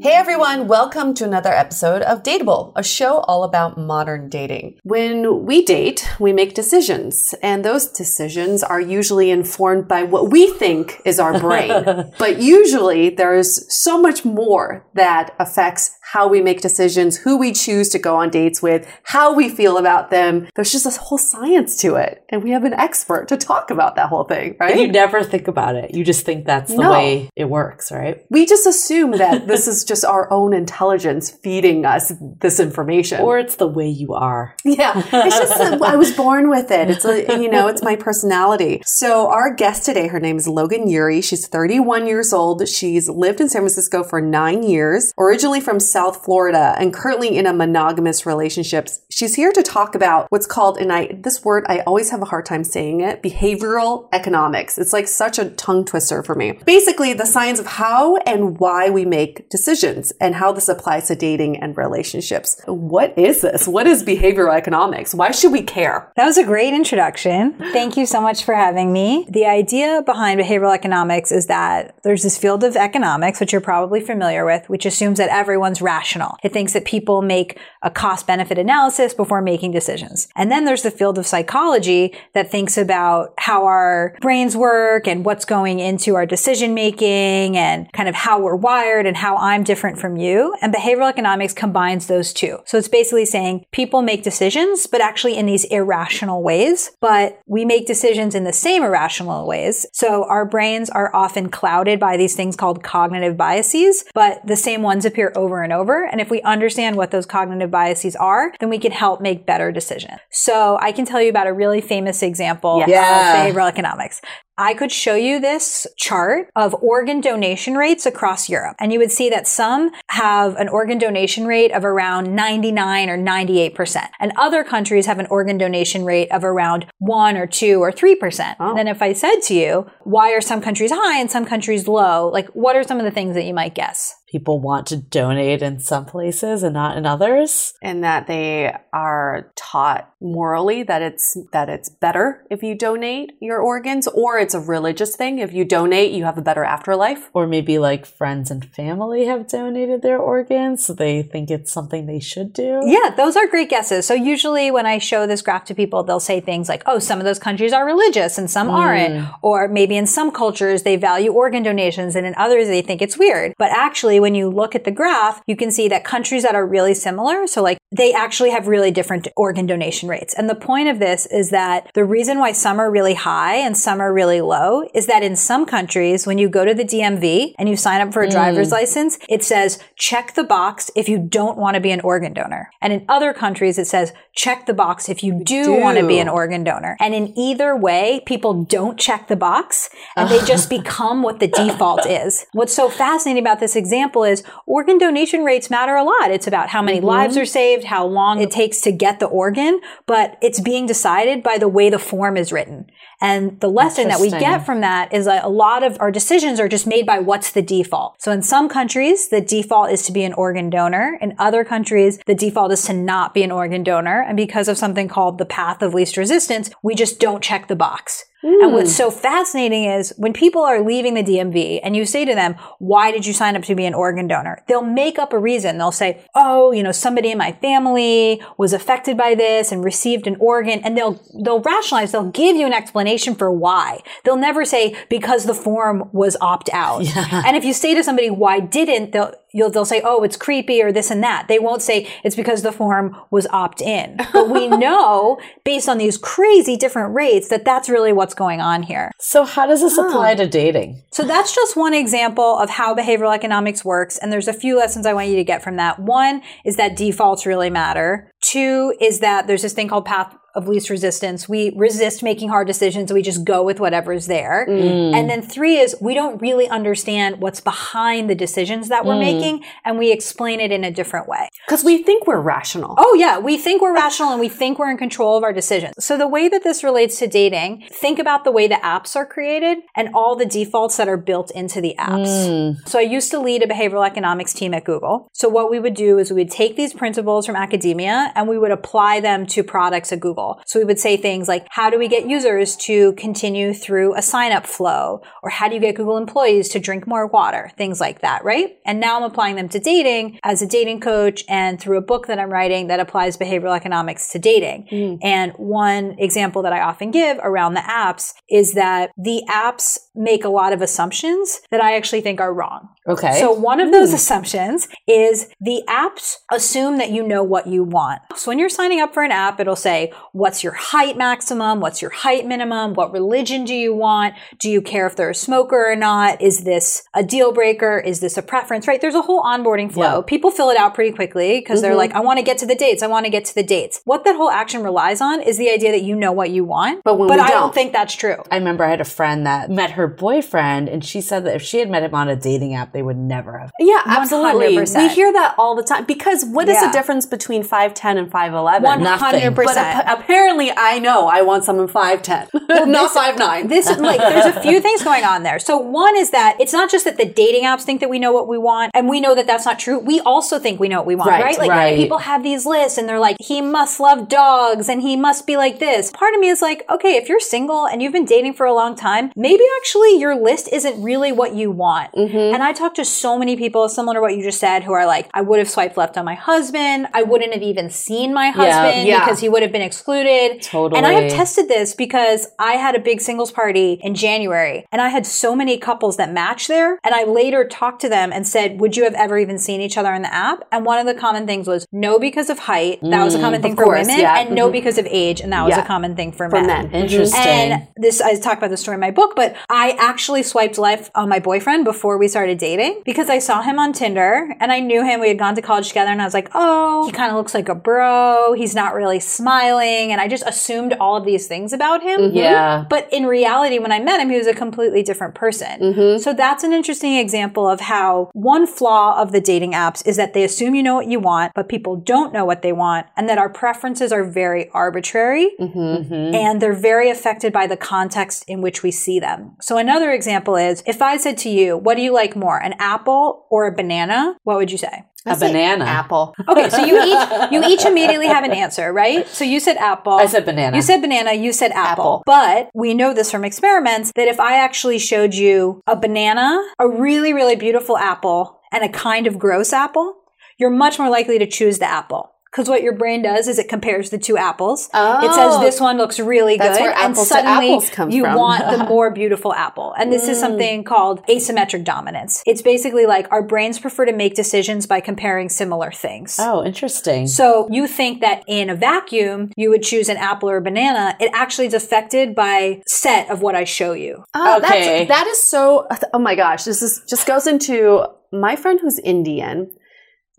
Hey everyone, welcome to another episode of Dateable, a show all about modern dating. When we date, we make decisions, and those decisions are usually informed by what we think is our brain. but usually there's so much more that affects how we make decisions, who we choose to go on dates with, how we feel about them. There's just this whole science to it. And we have an expert to talk about that whole thing, right? And you never think about it. You just think that's the no. way it works, right? We just assume that this is just our own intelligence feeding us this information. Or it's the way you are. Yeah. It's just, I was born with it. It's a, you know, it's my personality. So our guest today, her name is Logan Ury. She's 31 years old. She's lived in San Francisco for nine years, originally from South Florida and currently in a monogamous relationship. She's here to talk about what's called, and I, this word, I always have a hard time saying it, behavioral economics. It's like such a tongue twister for me. Basically, the science of how and why we make decisions and how this applies to dating and relationships. What is this? What is behavioral economics? Why should we care? That was a great introduction. Thank you so much for having me. The idea behind behavioral economics is that there's this field of economics, which you're probably familiar with, which assumes that everyone's rational. It thinks that people make a cost benefit analysis before making decisions. And then there's the field of psychology that thinks about how our brains work and what's going into our decision making and kind of how we're wired and how I'm different from you. And behavioral economics combines those two. So it's basically saying people make decisions, but actually in these irrational ways, but we make decisions in the same irrational ways. So our brains are often clouded by these things called cognitive biases, but the same ones appear over and over. And if we understand what those cognitive biases are, then we can help make better decisions. So I can tell you about a really famous example yeah. of behavioral economics. I could show you this chart of organ donation rates across Europe. And you would see that some have an organ donation rate of around 99 or 98%. And other countries have an organ donation rate of around 1 or 2 or 3%. Oh. And then if I said to you, why are some countries high and some countries low? Like, what are some of the things that you might guess? People want to donate in some places and not in others. and that they are taught morally that it's that it's better if you donate your organs or it's a religious thing if you donate you have a better afterlife Or maybe like friends and family have donated their organs, so they think it's something they should do. Yeah, those are great guesses. So usually when I show this graph to people, they'll say things like, oh, some of those countries are religious and some mm. aren't. Or maybe in some cultures, they value organ donations and in others, they think it's weird. But actually, when you look at the graph, you can see that countries that are really similar, so like they actually have really different organ donation rates. And the point of this is that the reason why some are really high and some are really low is that in some countries, when you go to the DMV and you sign up for a mm. driver's license, it says check the box if you don't want to be an organ donor. And in other countries, it says check the box if you do, do. want to be an organ donor. And in either way, people don't check the box and they just become what the default is. What's so fascinating about this example is organ donation rates matter a lot. It's about how many mm-hmm. lives are saved, how long it takes to get the organ, but it's being decided by the way the form is written. And the lesson that we get from that is that a lot of our decisions are just made by what's the default. So in some countries, the default is to be an organ donor. In other countries, the default is to not be an organ donor. And because of something called the path of least resistance, we just don't check the box. And what's so fascinating is when people are leaving the DMV and you say to them, why did you sign up to be an organ donor? They'll make up a reason. They'll say, oh, you know, somebody in my family was affected by this and received an organ. And they'll, they'll rationalize, they'll give you an explanation for why. They'll never say, because the form was opt out. And if you say to somebody, why didn't, they'll, you'll, they'll say, oh, it's creepy or this and that. They won't say it's because the form was opt in. But we know based on these crazy different rates that that's really what's going on here. So how does this apply to dating? So that's just one example of how behavioral economics works. And there's a few lessons I want you to get from that. One is that defaults really matter. Two is that there's this thing called path of least resistance. We resist making hard decisions. We just go with whatever's there. Mm. And then three is we don't really understand what's behind the decisions that we're mm. making and we explain it in a different way. because we think we're rational Oh yeah, we think we're rational and we think we're in control of our decisions. So the way that this relates to dating, think about the way the apps are created and all the defaults that are built into the apps. Mm. So I used to lead a behavioral economics team at Google. So what we would do is we would take these principles from academia and we would apply them to products at Google. So we would say things like, how do we get users to continue through a sign up flow? Or how do you get Google employees to drink more water? Things like that, right? And now I'm applying them to dating as a dating coach and through a book that I'm writing that applies behavioral economics to dating. Hmm. And one example that I often give around the apps is that the apps make a lot of assumptions that I actually think are wrong. Okay. So one of hmm. those assumptions is the apps assume that you know what you want. So when you're signing up for an app, it'll say, what's your height maximum? What's your height minimum? What religion do you want? Do you care if they're a smoker or not? Is this a deal breaker? Is this a preference? Right? There's a whole onboarding flow. Yeah. People fill it out pretty quickly because they're mm-hmm. like, I want to get to the dates. I want to get to the dates. What that whole action relies on is the idea that you know what you want. But when but I don't don't. think that's true. I remember I had a friend that met her boyfriend, and she said that if she had met him on a dating app, they would never have. yeah absolutely 100%. we hear that all the time because what is Yeah. the difference between 5'10 and 5'11 One Nothing. hundred but percent. ap- apparently i know i want someone 5'10 not 5'9 this like there's a few things going on there. So one is that it's not just that the dating apps think that we know what we want and we know that that's not true. We also think we know what we want, Right, right? Like right. people have these lists and they're like he must love dogs and he must be like this. Part of me is like, okay, if you're single and you've been dating for a long time, maybe actually your list isn't really what you want. Mm-hmm. And I talk to so many people similar to what you just said who are like, I would have swiped left on my husband. I wouldn't have even seen my husband yeah. because he would have been excluded. Totally. And I have tested this because I had a big singles party in January and I had so many couples that matched there. And I later talked to them and said, Would you have ever even seen each other in the app? And one of the common things was no because of height. That was a mm, common thing for course, women. yeah. And no mm-hmm. because of age. And that was Yeah. a common thing for, For men. men. Mm-hmm. Interesting. And this, I talk about this story in my book, but I actually swiped left on my boyfriend before we started dating because I saw him on Tinder and I knew him. We had gone to college together and I was like, oh, he kind of looks like a bro. He's not really smiling. And I just assumed all of these things about him. Yeah. But in reality, when I met him, he was a completely different person. Mm-hmm. So that's an interesting example of how one flaw of the dating apps is that they assume you know what you want, but people don't know what they want, and that our preferences are very arbitrary Mm-hmm. and they're very affected by the context in which we see them. So another example is if I said to you, what do you like more, an apple or a banana? What would you say? A banana. Apple. Okay, so you each you each immediately have an answer, right? So you said apple. I said banana. You said banana, you said apple. Apple. But we know this from experiments that if I actually showed you a banana, a really, really beautiful apple, and a kind of gross apple, you're much more likely to choose the apple. Because what your brain does is it compares the two apples. It says Oh. this one looks really That's good, where and apples to suddenly apples comes you from. want the more beautiful apple. And this Mm. is something called asymmetric dominance. It's basically like our brains prefer to make decisions by comparing similar things. Oh, interesting. So you think that in a vacuum, you would choose an apple or a banana. It actually is affected by set of what I show you. Oh, Okay. that's, that is so. Oh my gosh, this is just goes into my friend who's Indian.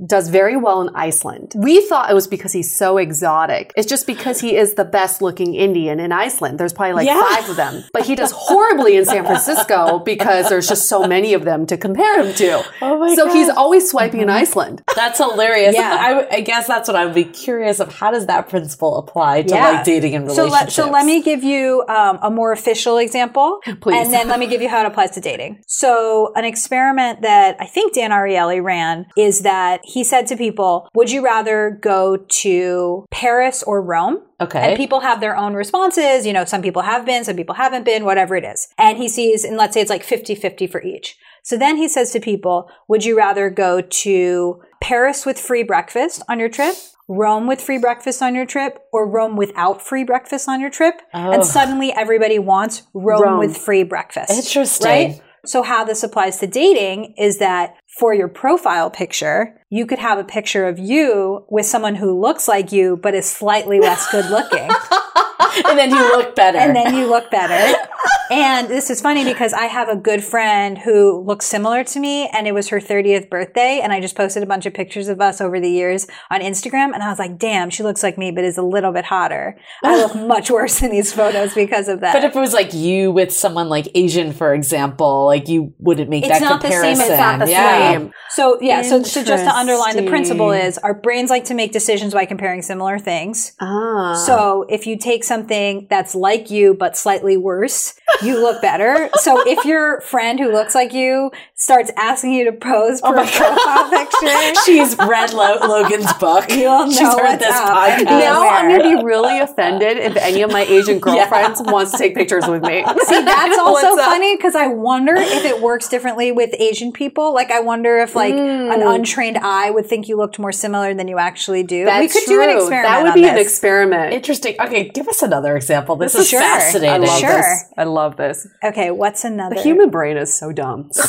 Does very well in Iceland. We thought it was because he's so exotic. It's just because he is the best looking Indian in Iceland. There's probably like Yeah. five of them. But he does horribly in San Francisco because there's just so many of them to compare him to. Oh my so God. he's always swiping in Iceland. That's hilarious. Yeah. I, I guess that's what I would be curious of. How does that principle apply to Yeah. like dating and So relationships? let, so let me give you um, a more official example. Please. And then let me give you how it applies to dating. So an experiment that I think Dan Ariely ran is that he said to people, would you rather go to Paris or Rome? Okay. And people have their own responses. You know, some people have been, some people haven't been, whatever it is. And he sees, and let's say it's like 50 50 for each. So then he says to people, would you rather go to Paris with free breakfast on your trip? Rome with free breakfast on your trip or Rome without free breakfast on your trip. Oh. And suddenly everybody wants Rome, Rome. with free breakfast. Interesting. Right? So how this applies to dating is that for your profile picture, you could have a picture of you with someone who looks like you but is slightly less good looking. and then you look better. and then you look better. And this is funny because I have a good friend who looks similar to me, and it was her 30th birthday. And I just posted a bunch of pictures of us over the years on Instagram. And I was like, damn, she looks like me, but is a little bit hotter. I look much worse in these photos because of that. But if it was like you with someone like Asian, for example, like you wouldn't make It's that not the same, comparison. it's not the yeah. same. so yeah, so, so just to underline the principle is our brains like to make decisions by comparing similar things. Ah. So if you take something that's like you but slightly worse, you look better. so if your friend who looks like you starts asking you to pose Oh for a profile picture, She's read Lo- Logan's book. You'll She's heard what's this up. podcast. now I'm going to be really offended if any of my Asian girlfriends wants to take pictures with me. See, that's also funny because I wonder if it works differently with Asian people. Like, I wonder if like an mm. untrained eye would think you looked more similar than you actually do. That's we could do an experiment. That would on be an experiment. Interesting. Okay, give us another example. This, This is is- Sure. I fascinating. love Sure. this. I love this. Okay, what's another? The human brain is so dumb. so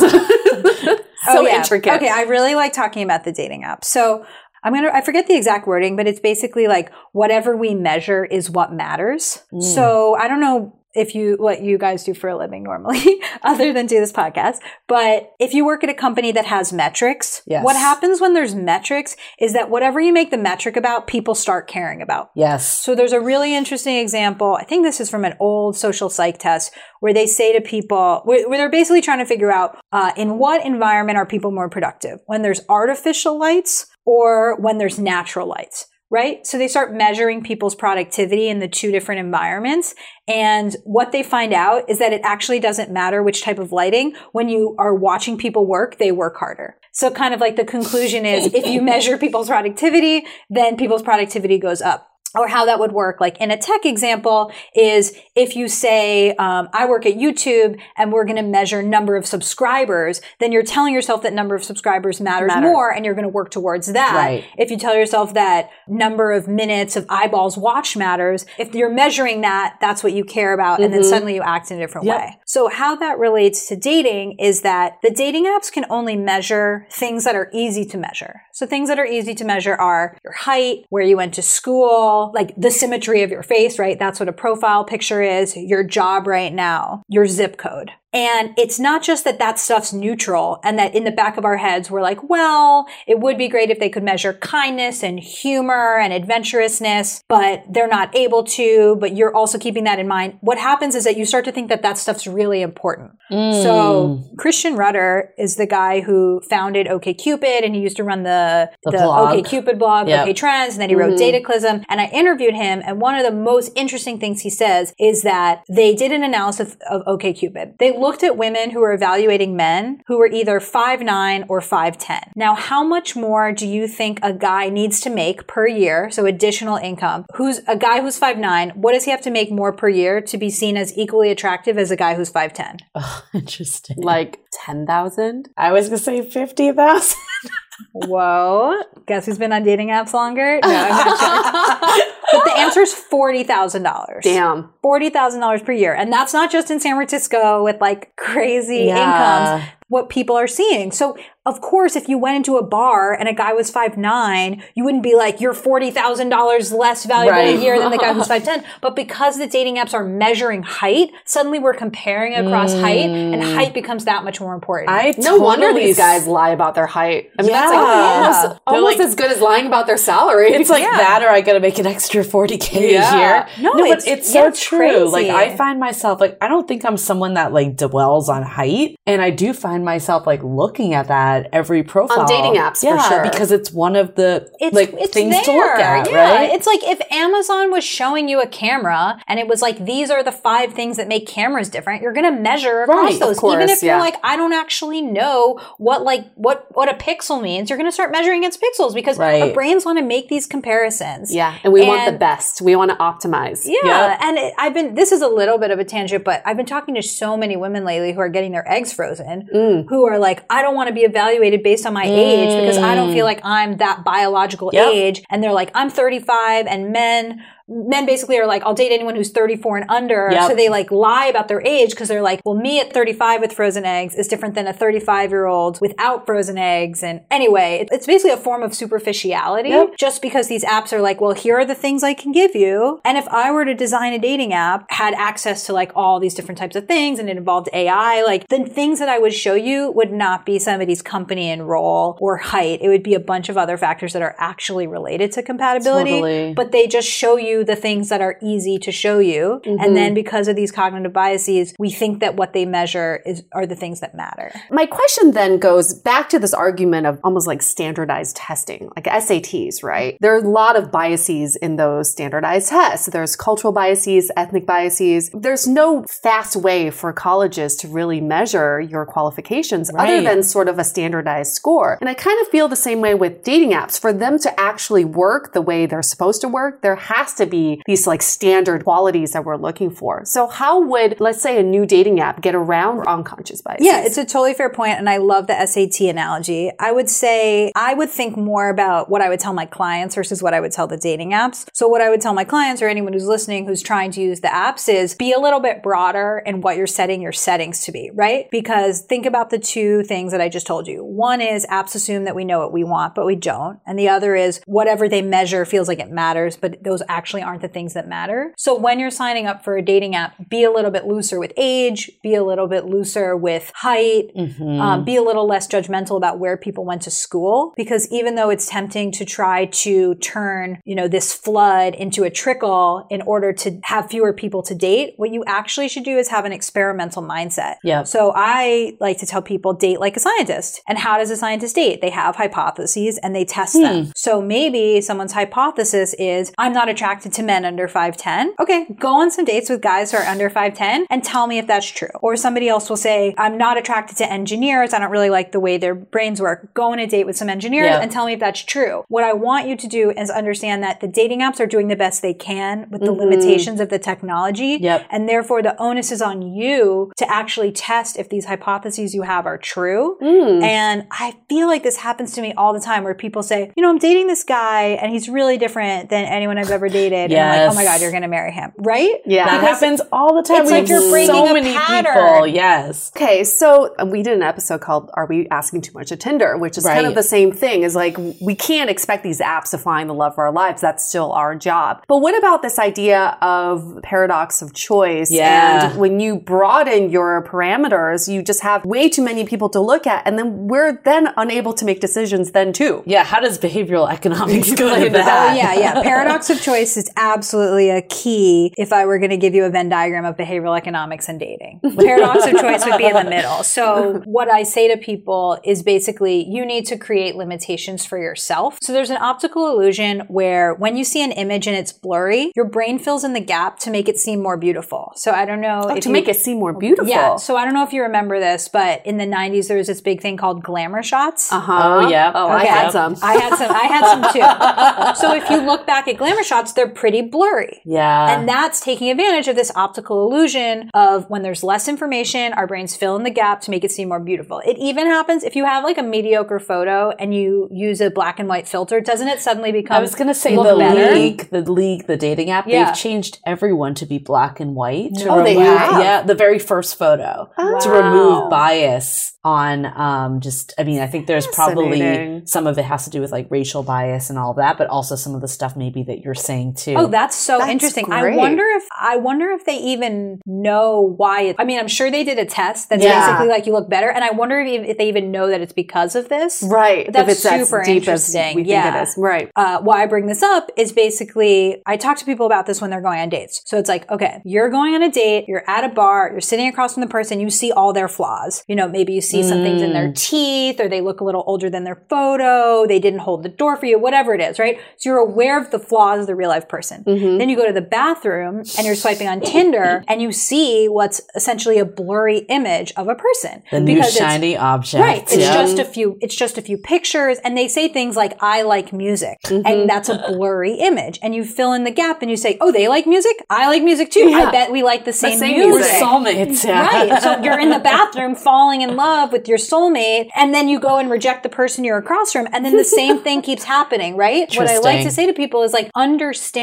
Oh, yeah. intricate. Okay, I really like talking about the dating app. So I'm gonna I forget the exact wording, but it's basically like whatever we measure is what matters. Mm. So I don't know if you what you guys do for a living normally, other than do this podcast. But if you work at a company that has metrics, Yes. what happens when there's metrics is that whatever you make the metric about, people start caring about. Yes. So there's a really interesting example. I think this is from an old social psych test where they say to people, where, where they're basically trying to figure out uh, in what environment are people more productive? When there's artificial lights or when there's natural lights? Right? So they start measuring people's productivity in the two different environments. And what they find out is that it actually doesn't matter which type of lighting. When you are watching people work, they work harder. So kind of like the conclusion is if you measure people's productivity, then people's productivity goes up or how that would work like in a tech example is if you say um, i work at youtube and we're going to measure number of subscribers then you're telling yourself that number of subscribers matters Matter. more and you're going to work towards that Right. if you tell yourself that number of minutes of eyeballs watched matters if you're measuring that that's what you care about and then suddenly you act in a different Yep. way so how that relates to dating is that the dating apps can only measure things that are easy to measure so things that are easy to measure are your height where you went to school like the symmetry of your face right? That's what a profile picture is your job right now your zip code And it's not just that that stuff's neutral and that in the back of our heads, we're like, well, it would be great if they could measure kindness and humor and adventurousness, but they're not able to. But you're also keeping that in mind. What happens is that you start to think that that stuff's really important. Mm. So Christian Rudder is the guy who founded OKCupid and he used to run the, The the, blog. OKCupid blog, Yep. OK Trends, and then he wrote Dataclysm. And I interviewed him, and one of the most interesting things he says is that they did an analysis of OKCupid. They looked at women who were evaluating men who were either 5'9 or 5'10. Now, how much more do you think a guy needs to make per year? So additional income. Who's a guy who's 5'9? What does he have to make more per year to be seen as equally attractive as a guy who's 5'10? Oh, interesting. Like 10,000? I was gonna say fifty thousand. Whoa. Guess who's been on dating apps longer? No, I'm not sure. But the answer is $40,000. Damn. $40,000 per year. And that's not just in San Francisco with like crazy Yeah. incomes, what people are seeing. So, of course, if you went into a bar and a guy was 5'9, you wouldn't be like, you're $40,000 less valuable Right. a year than the guy who's 5'10. But because the dating apps are measuring height, suddenly we're comparing across height and mm. height becomes that much more important. I No wonder these guys lie about their height. I mean, that's like Yeah. almost, They're almost like- as good as lying about their salary. It's like that, or I gotta make an extra forty k Yeah. a year. No, but it's- it's yeah, so it's true. crazy. Like I find myself like I don't think I'm someone that like dwells on height, and I do find myself like looking at that every profile on dating apps, for yeah, sure. because it's one of the it's, like it's things there. to look at, yeah. right? It's like if Amazon was showing you a camera and it was like, these are the five things that make cameras different, you're going to measure across Right, those. course, Even if yeah. you're like, I don't actually know what like, what, what a pixel means, you're going to start measuring against pixels because our brains want to make these comparisons. yeah. And we want the best. We want to optimize. Yeah, Yep. and it, I've been. This is a little bit of a tangent, but I've been talking to so many women lately who are getting their eggs frozen, Mm. who are like, I don't want to be evaluated based on my age because I don't feel mm. like I'm that biological Yep. age. And they're like, I'm 35, and men. Men basically are like, I'll date anyone who's 34 and under. Yep. So they like lie about their age because they're like, well, me at 35 with frozen eggs is different than a 35 year old without frozen eggs. And anyway, it- it's basically a form of superficiality Yep. just because these apps are like, well, here are the things I can give you. And if I were to design a dating app, had access to like all these different types of things and it involved AI, like the things that I would show you would not be somebody's company and role or height. It would be a bunch of other factors that are actually related to compatibility. Totally. But they just show you the things that are easy to show you. And then mm-hmm. because of these cognitive biases, we think that what they measure is are the things that matter. My question then goes back to this argument of almost like standardized testing, like SATs, right? There are a lot of biases in those standardized tests. There's cultural biases, ethnic biases. There's no fast way for colleges to really measure your qualifications other than sort of a standardized score. And I kind of feel the same way with dating apps. For them to actually work the way they're supposed to work, there has to be these like standard qualities that we're looking for. So how would, let's say, a new dating app get around unconscious biases? Yeah, it's a totally fair point, and I love the SAT analogy. I would say I would think more about what I would tell my clients versus what I would tell the dating apps. So, what I would tell my clients or anyone who's listening who's trying to use the apps is be a little bit broader in what you're setting your settings to be, right? Because think about the two things that I just told you. One is apps assume that we know what we want, but we don't. And the other is whatever they measure feels like it matters, but those actually aren't the things that matter. So when you're signing up for a dating app, be a little bit looser with age, be a little bit looser with height, um, be a little less judgmental about where people went to school. Because even though it's tempting to try to turn, you know, this flood into a trickle in order to have fewer people to date, what you actually should do is have an experimental mindset. Yeah. So I like to tell people date like a scientist. And how does a scientist date? They have hypotheses and they test them. So maybe someone's hypothesis is I'm not attracted to men under 5'10. Okay, go on some dates with guys who are under 5'10 and tell me if that's true. Or somebody else will say I'm not attracted to engineers. I don't really like the way their brains work. Go on a date with some engineers Yeah. and tell me if that's true. What I want you to do is understand that the dating apps are doing the best they can with the mm-hmm. limitations of the technology. Yep. And therefore, the onus is on you to actually test if these hypotheses you have are true. Mm. And I feel like this happens to me all the time where people say, you know, I'm dating this guy and he's really different than anyone I've ever dated. dated, and I'm like, oh my god, you're gonna marry him, right? Yeah. That Because happens all the time. it's We like you're breaking so many pattern. people. Yes. Okay, so we did an episode called "Are We Asking Too Much of Tinder?" which is kind of the same thing. Is like we can't expect these apps to find the love of our lives. That's still our job. But what about this idea of paradox of choice? Yeah. And when you broaden your parameters, you just have way too many people to look at, and then we're then unable to make decisions. Then too. Yeah. How does behavioral economics go into that. Oh yeah, yeah. Paradox of choice is absolutely a key. If I were going to give you a Venn diagram of behavioral economics and dating, paradox of choice would be in the middle. So what I say to people is basically you need to create limitations for yourself. So there's an optical illusion where when you see an image and it's blurry, your brain fills in the gap to make it seem more beautiful. So I don't know if Oh, to you- make it seem more beautiful. Yeah. So I don't know if you remember this, but in the 90s there was this big thing called glamour shots. Uh huh. Oh, yeah. Oh, I had some. I had some. I had some too. So if you look back at glamour shots, they're pretty blurry. Yeah. And that's taking advantage of this optical illusion of when there's less information, our brains fill in the gap to make it seem more beautiful. It even happens if you have like a mediocre photo and you use a black and white filter, doesn't it suddenly become I was gonna say look the better? league, the league, the dating app. Yeah. They've changed everyone to be black and white. To Oh, they remove- have? Yeah, the very first photo to remove bias on. Um, just I mean, I think there's probably some of it has to do with like racial bias and all of that, but also some of the stuff maybe that you're saying too. Oh, that's so That's interesting. I wonder if I wonder if they even know why. It, I mean, I'm sure they did a test that's Yeah. basically like you look better, and I wonder if, if they even know that it's because of this. Right. That's if it's super deep interesting. as we Yeah. think it is. Right. uh, why I bring this up is basically I talk to people about this when they're going on dates. So it's like, okay, you're going on a date, you're at a bar, you're sitting across from the person, you see all their flaws. You know, maybe you see some things in their teeth, or they look a little older than their photo, they didn't hold the door for you, whatever it is, right? So you're aware of the flaws of the real life person. Mm-hmm. Then you go to the bathroom and you're swiping on Tinder and you see what's essentially a blurry image of a person. the new Because it's- shiny object. Right. It's yeah. just a few it's just a few pictures and they say things like I like music mm-hmm. and that's a blurry image and you fill in the gap and you say, "Oh, they like music? I like music too. I bet we like the same, same We're music." music. soulmates. Yeah. Right. So you're in the bathroom falling in love with your soulmate and then you go and reject the person you're across from and then the same thing keeps happening, right? What I like to say to people is like understand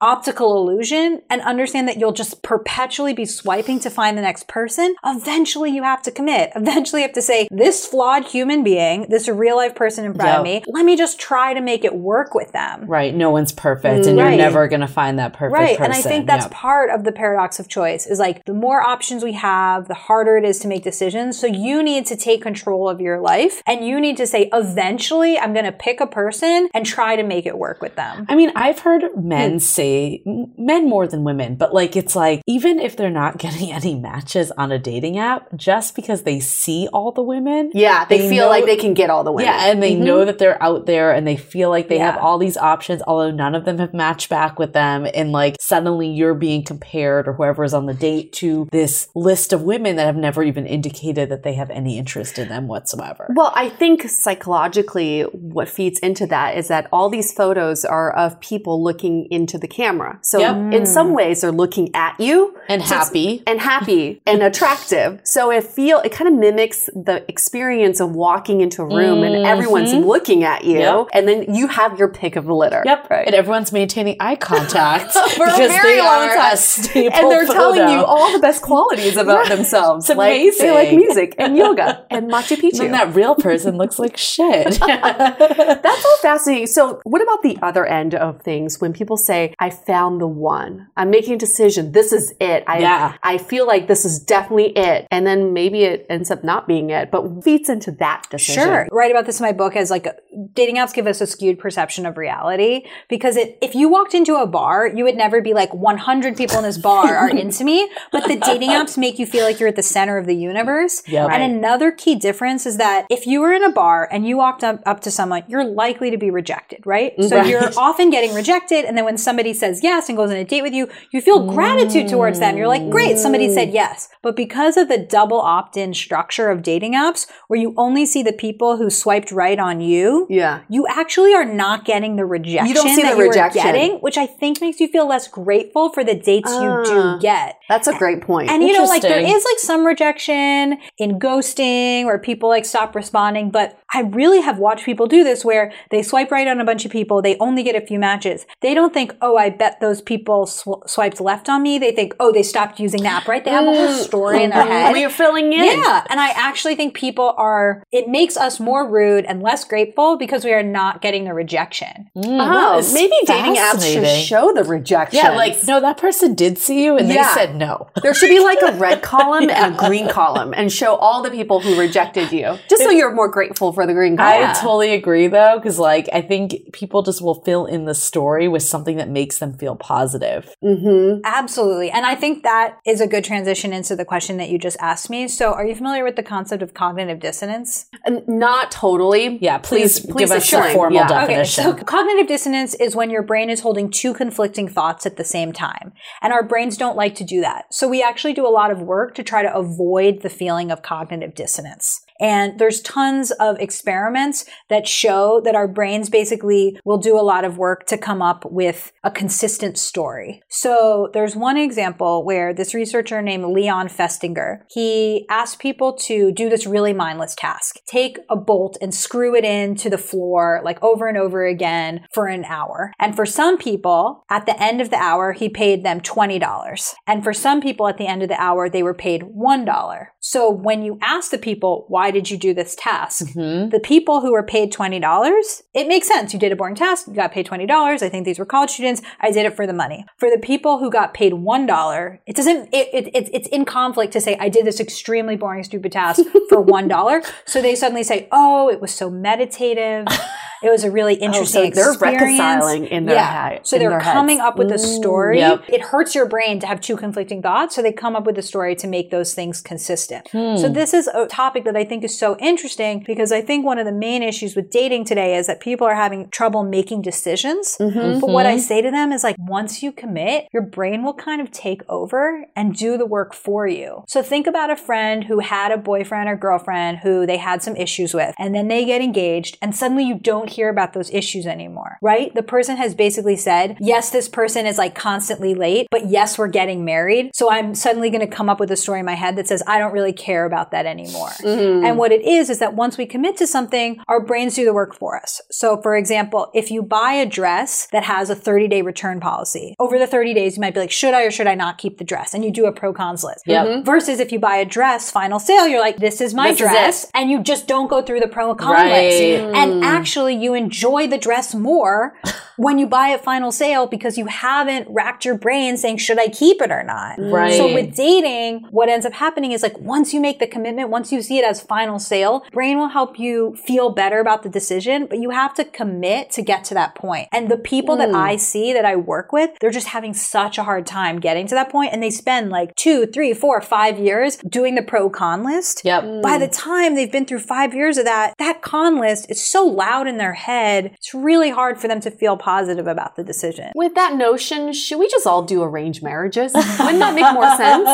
optical illusion and understand that you'll just perpetually be swiping to find the next person. Eventually you have to commit. Eventually you have to say, this flawed human being, this real life person in front of me, let me just try to make it work with them. Right. No one's perfect, and Right. you're never gonna find that perfect Right. person. And I think that's Yep. part of the paradox of choice is like the more options we have, the harder it is to make decisions. So you need to take control of your life and you need to say, eventually I'm going to pick a person and try to make it work with them. I mean, I've heard men Hmm. say, men more than women, but like it's like, even if they're not getting any matches on a dating app, just because they see all the women. Yeah. They, They feel know- like they can get all the women. Yeah, and they know that they're out there and they feel like they have all these options, although none of them have matched back with them. And like suddenly you're being compared or whoever is on the date to this list of women that have never even indicated that they have any interest in them whatsoever. Well, I think psychologically, what feeds into that is that all these photos are of people looking into the camera. So, Yep. in some mm. ways, they're looking at you and So happy. and happy and attractive. So it feel it kind of mimics the experience of walking into a room and everyone's mm-hmm. looking at you, Yep. and then you have your pick of the litter. Yep. Right. And everyone's maintaining eye contact For a because very they long are time. a staple and they're telling you all the best qualities about themselves. It's like they like music and yoga and Machu Picchu. And that real person looks like shit. That's all fascinating. So, what about the other end of things when people say, I found the one? I'm making a decision. This is it. I, Yeah. I feel like this is definitely it. And then maybe it ends up not being it, but feeds into that decision. Sure. Write about this in my book as like dating apps give us a skewed perception of reality because it, if you walked into a bar, you would never be like 100 people in this bar are into me, but the dating apps make you feel like you're at the center of the universe. Yep. And another key difference is that if you were in a bar and you walked up, up to someone, you're likely to be rejected, right? So Right. you're often getting rejected. And then when somebody says yes and goes on a date with you, you feel gratitude towards them. You're like, great, somebody said yes. But because of the double opt in structure of dating apps, where you only see the people who swiped right on you, Yeah. you actually are not getting the rejection You don't see that the you rejection. were getting, which I think makes you feel less grateful for the dates you Ah. do get. That's a great point. And you know, like there is like some rejection in ghosting where people like stop responding, but I really have watched people do this where they swipe right on a bunch of people, they only get a few matches. They don't think, oh, I bet those people sw- swiped left on me. They think, oh, they stopped using the app, right? They have a whole mm, story in mm, their mm, head. We're filling in. Yeah. And I actually think people are, it makes us more rude and less grateful because we are not getting the rejection. Oh, is maybe dating apps should show the rejection. Yeah, like no, that person did see you and Yeah. they said no. There should be like a red column and a green column and show all the people who rejected you. Just so you're more grateful for the green column. I totally agree though, because like I think people just will fill in the story with something that makes them feel positive. mm-hmm. Absolutely. And I think that is a good transition into the question that you just asked me. So are you familiar with the concept of cognitive dissonance? Not totally. Yeah, please, give us explain. a formal Yeah. definition. Okay, so cognitive dissonance is when your brain is holding two conflicting thoughts at the same time. And our brains don't like to do that. So we actually do a lot of work to try to avoid the feeling of cognitive dissonance. And there's tons of experiments that show that our brains basically will do a lot of work to come up with a consistent story. So there's one example where this researcher named Leon Festinger, he asked people to do this really mindless task. Take a bolt and screw it into the floor like over and over again for an hour. And for some people, at the end of the hour, he paid them $20. And for some people at the end of the hour, they were paid $1. So when you ask the people, why did you do this task? Mhm. The people who were paid $20, it makes sense. You did a boring task, you got paid $20. I think these were college students. I did it for the money. For the people who got paid $1, it doesn't, it, it, it, it's in conflict to say, I did this extremely boring, stupid task for $1. so they suddenly say, oh, it was so meditative. It was a really interesting Oh, so they're experience. reconciling in their yeah. head- So they're their heads. coming up with a story. Yep. It hurts your brain to have two conflicting thoughts. So they come up with a story to make those things consistent. So hmm. this is a topic that I think is so interesting because I think one of the main issues with dating today is that people are having trouble making decisions. Mm-hmm. But what I mm-hmm. say to them is like, once you commit, your brain will kind of take over and do the work for you. So think about a friend who had a boyfriend or girlfriend who they had some issues with, and then they get engaged, and suddenly you don't hear about those issues anymore, right? The person has basically said, yes, this person is like constantly late, but yes, we're getting married. So I'm suddenly going to come up with a story in my head that says, I don't really care about that anymore. Mm-hmm. And what it is, is that once we commit to something, our brains do the work for us. So for example, if you buy a dress that has a 30 day return policy, over the 30 days, you might be like, should I or should I not keep the dress? And you do a pro cons list. Yep. Mm-hmm. Versus if you buy a dress, final sale, you're like, this is my This dress. it. and you just don't go through the pro con Right. list. And mm. actually, you enjoy the dress more when you buy at final sale because you haven't racked your brain saying, should I keep it or not? Right. So with dating, what ends up happening is like once you make the commitment, once you see it as final sale, brain will help you feel better about the decision, but you have to commit to get to that point. And the people that hmm. I see that I work with, they're just having such a hard time getting to that point and they spend like two, three, four, five years doing the pro con list. Yep. By the time they've been through five years of that, that con list is so loud in their head, it's really hard for them to feel positive about the decision. With that notion, should we just all do arranged marriages? Wouldn't that make more sense?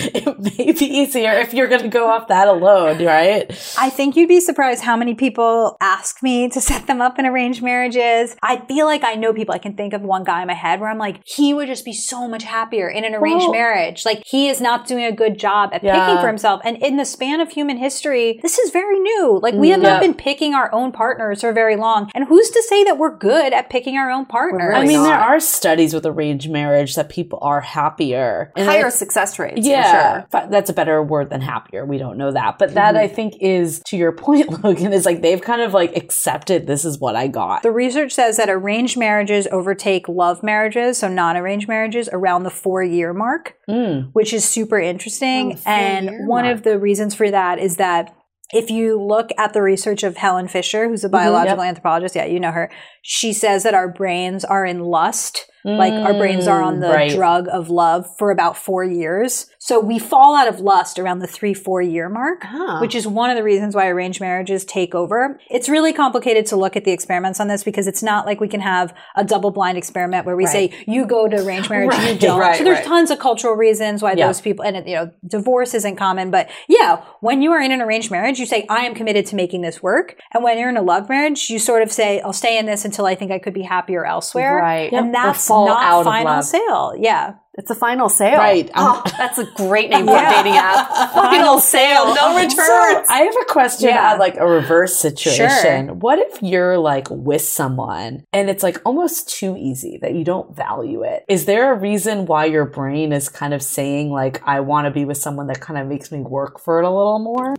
it may be easier if you're going to go off that alone, right? I think you'd be surprised how many people ask me to set them up in arranged marriages. I feel like I know people. I can think of one guy in my head where I'm like, he would just be so much happier in an arranged Well- marriage. Like he is not doing a good job at Yeah. picking for himself. And in the span of human history, this is very new. Like we have not been picking our own partners for very long. And who's to say that we're good at picking our own partners? really I mean, not. there are studies with arranged marriage that people are happier. And Higher I- success rates. yeah, For but that's a better word than happier. We don't know that, but that I think is to your point, Logan. Is like they've kind of like accepted this is what I got. The research says that arranged marriages overtake love marriages, so non arranged marriages, around the four year mark, Mm. which is super interesting. Oh, four-year and one mark. of the reasons for that is that if you look at the research of Helen Fisher, who's a mm-hmm, biological anthropologist, yeah, you know her, she says that our brains are in lust. Like our brains are on the Mm, right. drug of love for about four years. So we fall out of lust around the three, four year mark, Ah. which is one of the reasons why arranged marriages take over. It's really complicated to look at the experiments on this because it's not like we can have a double blind experiment where we say, you go to arranged marriage, you don't. right, so there's right. tons of cultural reasons why Yeah. those people, and you know, divorce isn't common, but yeah, when you are in an arranged marriage, you say, I am committed to making this work. And when you're in a love marriage, you sort of say, I'll stay in this until I think I could be happier elsewhere. Right. And that's fall not out of final love. sale. Yeah. It's a final sale. Right. Oh, um, that's a great name for a dating app. Final sale, no returns. So I have a question Yeah. on like a reverse situation. Sure. What if you're like with someone and it's like almost too easy that you don't value it? Is there a reason why your brain is kind of saying like I want to be with someone that kind of makes me work for it a little more?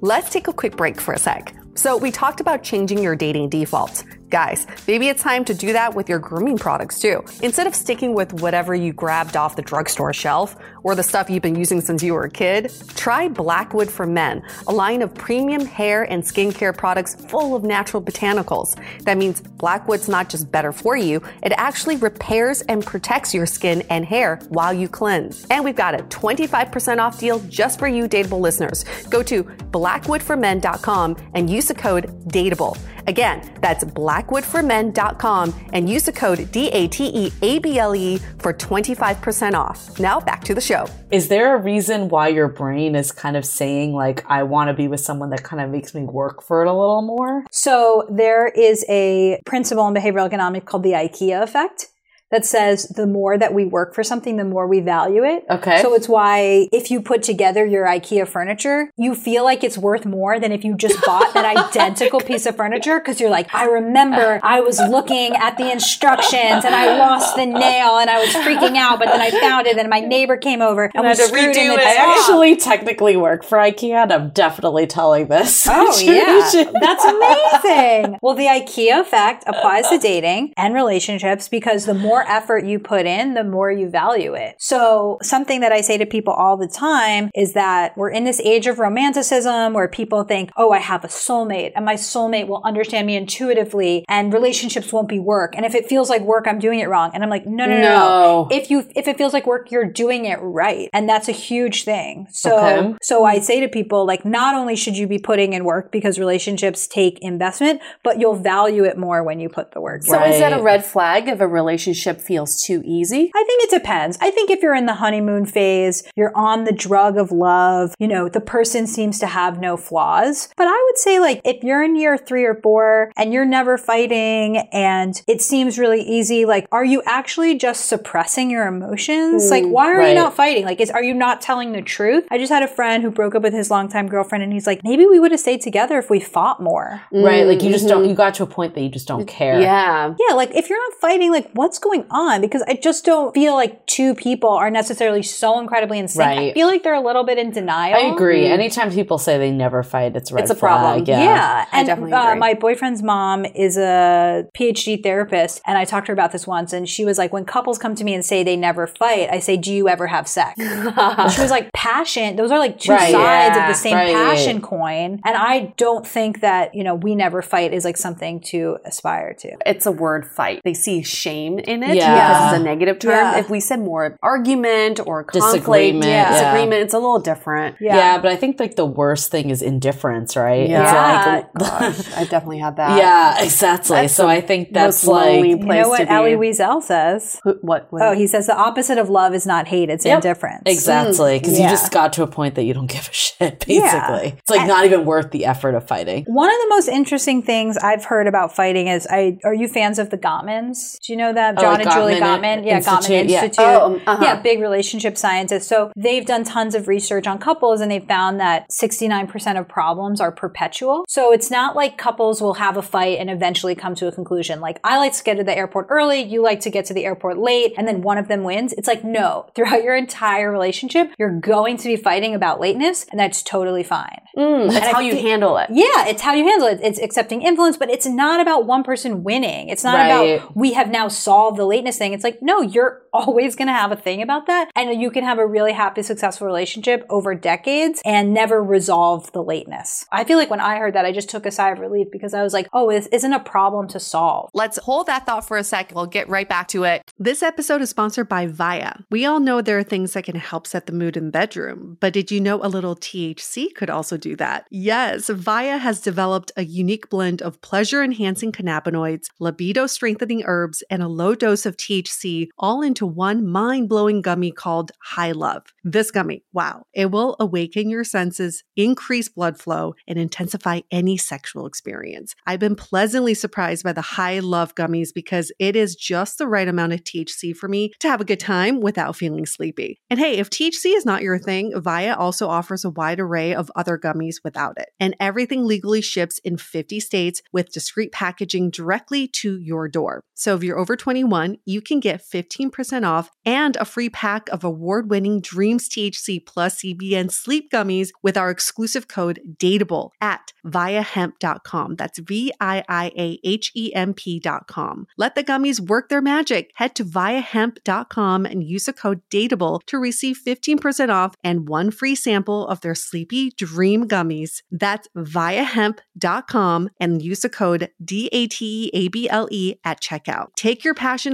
Let's take a quick break for a sec. So, we talked about changing your dating defaults. Guys, maybe it's time to do that with your grooming products too. Instead of sticking with whatever you grabbed off the drugstore shelf or the stuff you've been using since you were a kid, try Blackwood for Men, a line of premium hair and skincare products full of natural botanicals. That means Blackwood's not just better for you, it actually repairs and protects your skin and hair while you cleanse. And we've got a 25% off deal just for you dateable listeners. Go to blackwoodformen.com and use the code DATEABLE. Again, that's blackwoodformen.com and use the code D-A-T-E-A-B-L-E for 25% off. Now back to the show. Is there a reason why your brain is kind of saying like I want to be with someone that kind of makes me work for it a little more? So there is a principle in behavioral economics called the IKEA effect that says the more that we work for something, the more we value it. Okay. So it's why if you put together your IKEA furniture, you feel like it's worth more than if you just bought that identical piece of furniture because you're like, I remember I was looking at the instructions and I lost the nail and I was freaking out, but then I found it and my neighbor came over and, we had to screwed in the it. I actually technically work for IKEA and I'm definitely telling this. Oh yeah, that's amazing. well, the IKEA effect applies to dating and relationships because the more effort you put in, the more you value it. So something that I say to people all the time is that we're in this age of romanticism where people think, oh, I have a soulmate and my soulmate will understand me intuitively and relationships won't be work. And if it feels like work, I'm doing it wrong. And I'm like, no, no, no, no. No. If you, if it feels like work, you're doing it right. And that's a huge thing. So, Okay. so I say to people, like, not only should you be putting in work because relationships take investment, but you'll value it more when you put the work. So in. is that a red flag of a relationship feels too easy? I think it depends. I think if you're in the honeymoon phase, you're on the drug of love, you know, the person seems to have no flaws. But I would say, like, if you're in year three or four and you're never fighting and it seems really easy, like, are you actually just suppressing your emotions? Mm, like, why are you not fighting? Like, is, are you not telling the truth? I just had a friend who broke up with his longtime girlfriend and he's like, maybe we would have stayed together if we fought more. Right. Like you just don't, mm-hmm. you got to a point that you just don't care. Yeah. Yeah, like if you're not fighting, like what's going on? Because I just don't feel like two people are necessarily so incredibly in sync. I feel like they're a little bit in denial. I agree. Anytime people say they never fight, it's a red It's a flag. problem. Yeah. Yeah, I and definitely uh, my boyfriend's mom is a PhD therapist, and I talked to her about this once, and she was like, "When couples come to me and say they never fight, I say, do you ever have sex?" She was like, "Passion. Those are like two Right, sides of the same right. passion coin." And I don't think that you know we never fight is like something to aspire to. It's a word fight. They see shame in it Yeah. because it's a negative term. Yeah. If we said more argument or conflict, Disagreement, yeah. yeah. disagreement, it's a little different. Yeah. yeah, but I think like the worst thing is indifference, right? Yeah. It's like, oh Gosh, I definitely had that. yeah, exactly. That's so I think that's most lonely like, You know what to be. Wiesel says? Who- What? what Oh, he says the opposite of love is not hate; it's Yep. indifference. exactly. Mm, because Yeah. you just got to a point that you don't give a shit, basically. Yeah. It's like not even worth the effort of fighting. One of the most interesting things I've heard about fighting is I are you fans of the Gottmans? Do you know that Oh, Like and Julie Gottman Gottman? Yeah, Gottman Institute, yeah. Oh, um, uh-huh. Yeah, big relationship scientists. So they've done tons of research on couples and they've found that 69% of problems are perpetual. So it's not like couples will have a fight and eventually come to a conclusion. Like I like to get to the airport early, you like to get to the airport late, and then one of them wins. It's like no, throughout your entire relationship, you're going to be fighting about lateness, and that's totally fine. Mm, that's how you handle it. Yeah, it's how you handle it. It's accepting influence, but it's not about one person winning. It's not Right. about we have now solved the lateness thing. It's like, no, you're always going to have a thing about that. And you can have a really happy, successful relationship over decades and never resolve the lateness. I feel like when I heard that, I just took a sigh of relief because I was like, oh, this isn't a problem to solve. Let's hold that thought for a sec. We'll get right back to it. This episode is sponsored by Viia. We all know there are things that can help set the mood in the bedroom, but did you know a little THC could also do that? Yes, Viia has developed a unique blend of pleasure enhancing cannabinoids, libido strengthening herbs, and a low dose dose of THC all into one mind blowing gummy called High Love. This gummy, wow, it will awaken your senses, increase blood flow, and intensify any sexual experience. I've been pleasantly surprised by the High Love gummies because it is just the right amount of THC for me to have a good time without feeling sleepy. And hey, if THC is not your thing, Viia also offers a wide array of other gummies without it. And everything legally ships in 50 states with discreet packaging directly to your door. So if you're over 21, you can get 15% off and a free pack of award winning Dreams THC plus CBN sleep gummies with our exclusive code DATEABLE at viiahemp.com. That's V I I A H E M P.com. Let the gummies work their magic. Head to viiahemp.com and use the code DATEABLE to receive 15% off and one free sample of their Sleepy Dream gummies. That's viiahemp.com and use the code D A T E A B L E at checkout. Take your passion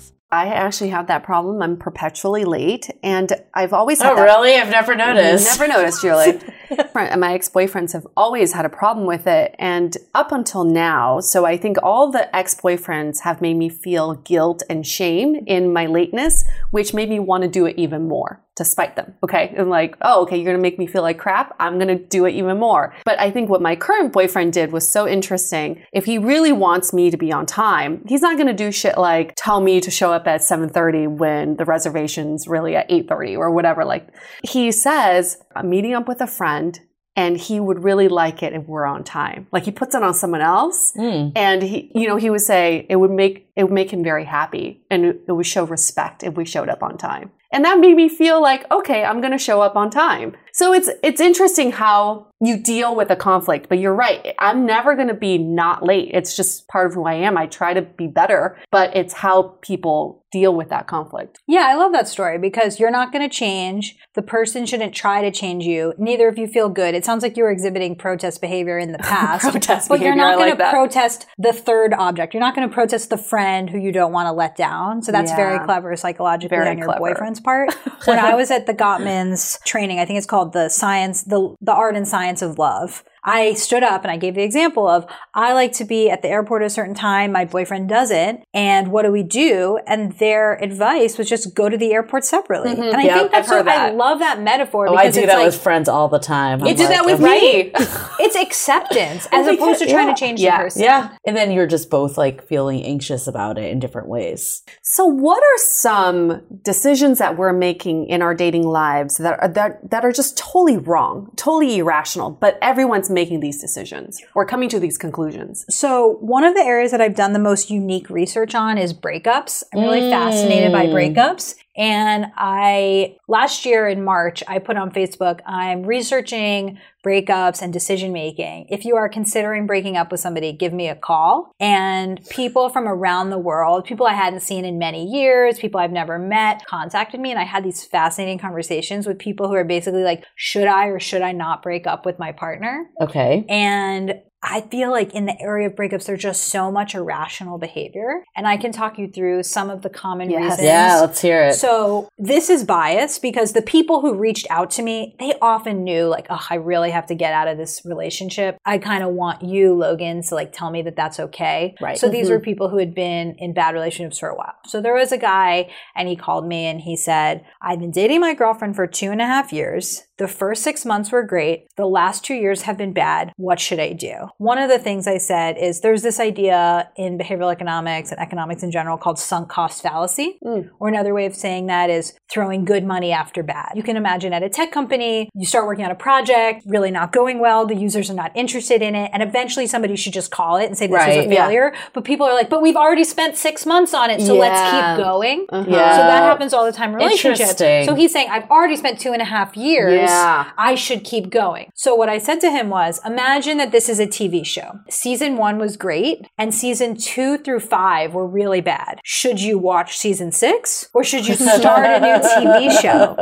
I actually have that problem. I'm perpetually late, and I've always Oh, had that- really? I've never noticed. Never noticed, Julie. My ex boyfriends have always had a problem with it. And up until now, so I think all the ex boyfriends have made me feel guilt and shame in my lateness, which made me want to do it even more to spite them. Okay. And like, oh, okay, you're going to make me feel like crap. I'm going to do it even more. But I think what my current boyfriend did was so interesting. If he really wants me to be on time, he's not going to do shit like tell me to show up at 7:30 when the reservation's really at 8:30 or whatever. Like he says, I'm meeting up with a friend and he would really like it if we're on time. Like he puts it on someone else hmm. and he, you know, he would say it would make, it would make him very happy and it would show respect if we showed up on time. And that made me feel like, okay, I'm going to show up on time. So it's, it's interesting how you deal with a conflict, but you're right. I'm never going to be not late. It's just part of who I am. I try to be better, but it's how people deal with that conflict. Yeah, I love that story because you're not going to change. The person shouldn't try to change you. Neither of you feel good. It sounds like you were exhibiting protest behavior in the past. Protest but you're not going like to protest the third object. You're not going to protest the friend who you don't want to let down. So that's very clever psychologically Very on your clever. boyfriend's part. when I was at the Gottman's training, I think it's called the science, the, the art and science of love. I stood up and I gave the example of I like to be at the airport at a certain time. My boyfriend doesn't. And what do we do? And their advice was just go to the airport separately. Mm-hmm. And I Yeah, think that's what, I love that metaphor Oh, I because do it's that like, with friends all the time. You I'm do that with okay. me. it's acceptance as opposed to trying to change Yeah. the person. Yeah. And then you're just both like feeling anxious about it in different ways. So, what are some decisions that we're making in our dating lives that are that that are just totally wrong, totally irrational, but everyone's making these decisions or coming to these conclusions? So, one of the areas that I've done the most unique research on is breakups. I'm really fascinated by mm. breakups. And I, last year in March, I put on Facebook, I'm researching breakups and decision making. If you are considering breaking up with somebody, give me a call. And people from around the world, people I hadn't seen in many years, people I've never met, contacted me. And I had these fascinating conversations with people who are basically like, should I or should I not break up with my partner? Okay. And I feel like in the area of breakups, there's just so much irrational behavior. And I can talk you through some of the common Yes. reasons. Yeah, let's hear it. So this is biased because the people who reached out to me, they often knew like, oh, I really have to get out of this relationship. I kind of want you, Logan, to like tell me that that's okay. Right. So these were mm-hmm. people who had been in bad relationships for a while. So there was a guy and he called me and he said, I've been dating my girlfriend for two and a half years. The first six months were great. The last two years have been bad. What should I do? One of the things I said is there's this idea in behavioral economics and economics in general called sunk cost fallacy. Or another way of saying that is throwing good money after bad. You can imagine at a tech company, you start working on a project, really not going well, the users are not interested in it, and eventually somebody should just call it and say this is Right. a Yeah. failure. But people are like, but we've already spent six months on it, so let's keep going. Uh-huh. Yeah. So that happens all the time in relationships. So he's saying, I've already spent two and a half years. Yeah. I should keep going. So what I said to him was, imagine that this is a TV show. Season one was great, and season two through five were really bad. Should you watch season six, or should you start a new TV show?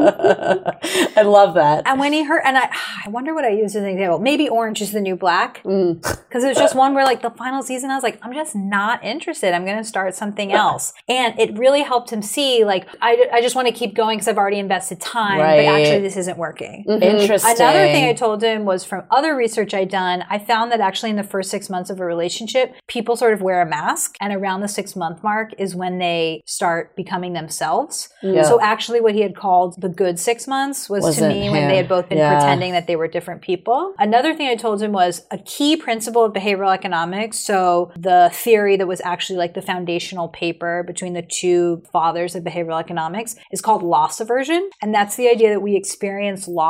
I love that. And when he heard, and I, I wonder what I used as an example. Maybe Orange is the New Black, Mm. because it was just one where like the final season, I was like, I'm just not interested. I'm going to start something else, and it really helped him see like I, I just want to keep going because I've already invested time, Right. but actually this isn't working. Mm-hmm. Interesting. Another thing I told him was from other research I'd done, I found that actually in the first six months of a relationship, people sort of wear a mask, and around the six month mark is when they start becoming themselves. Yeah. So actually, what he had called the good six months was to Wasn't me when they had both been Yeah. pretending that they were different people. Another thing I told him was a key principle of behavioral economics. So the theory that was actually like the foundational paper between the two fathers of behavioral economics is called loss aversion. And that's the idea that we experience loss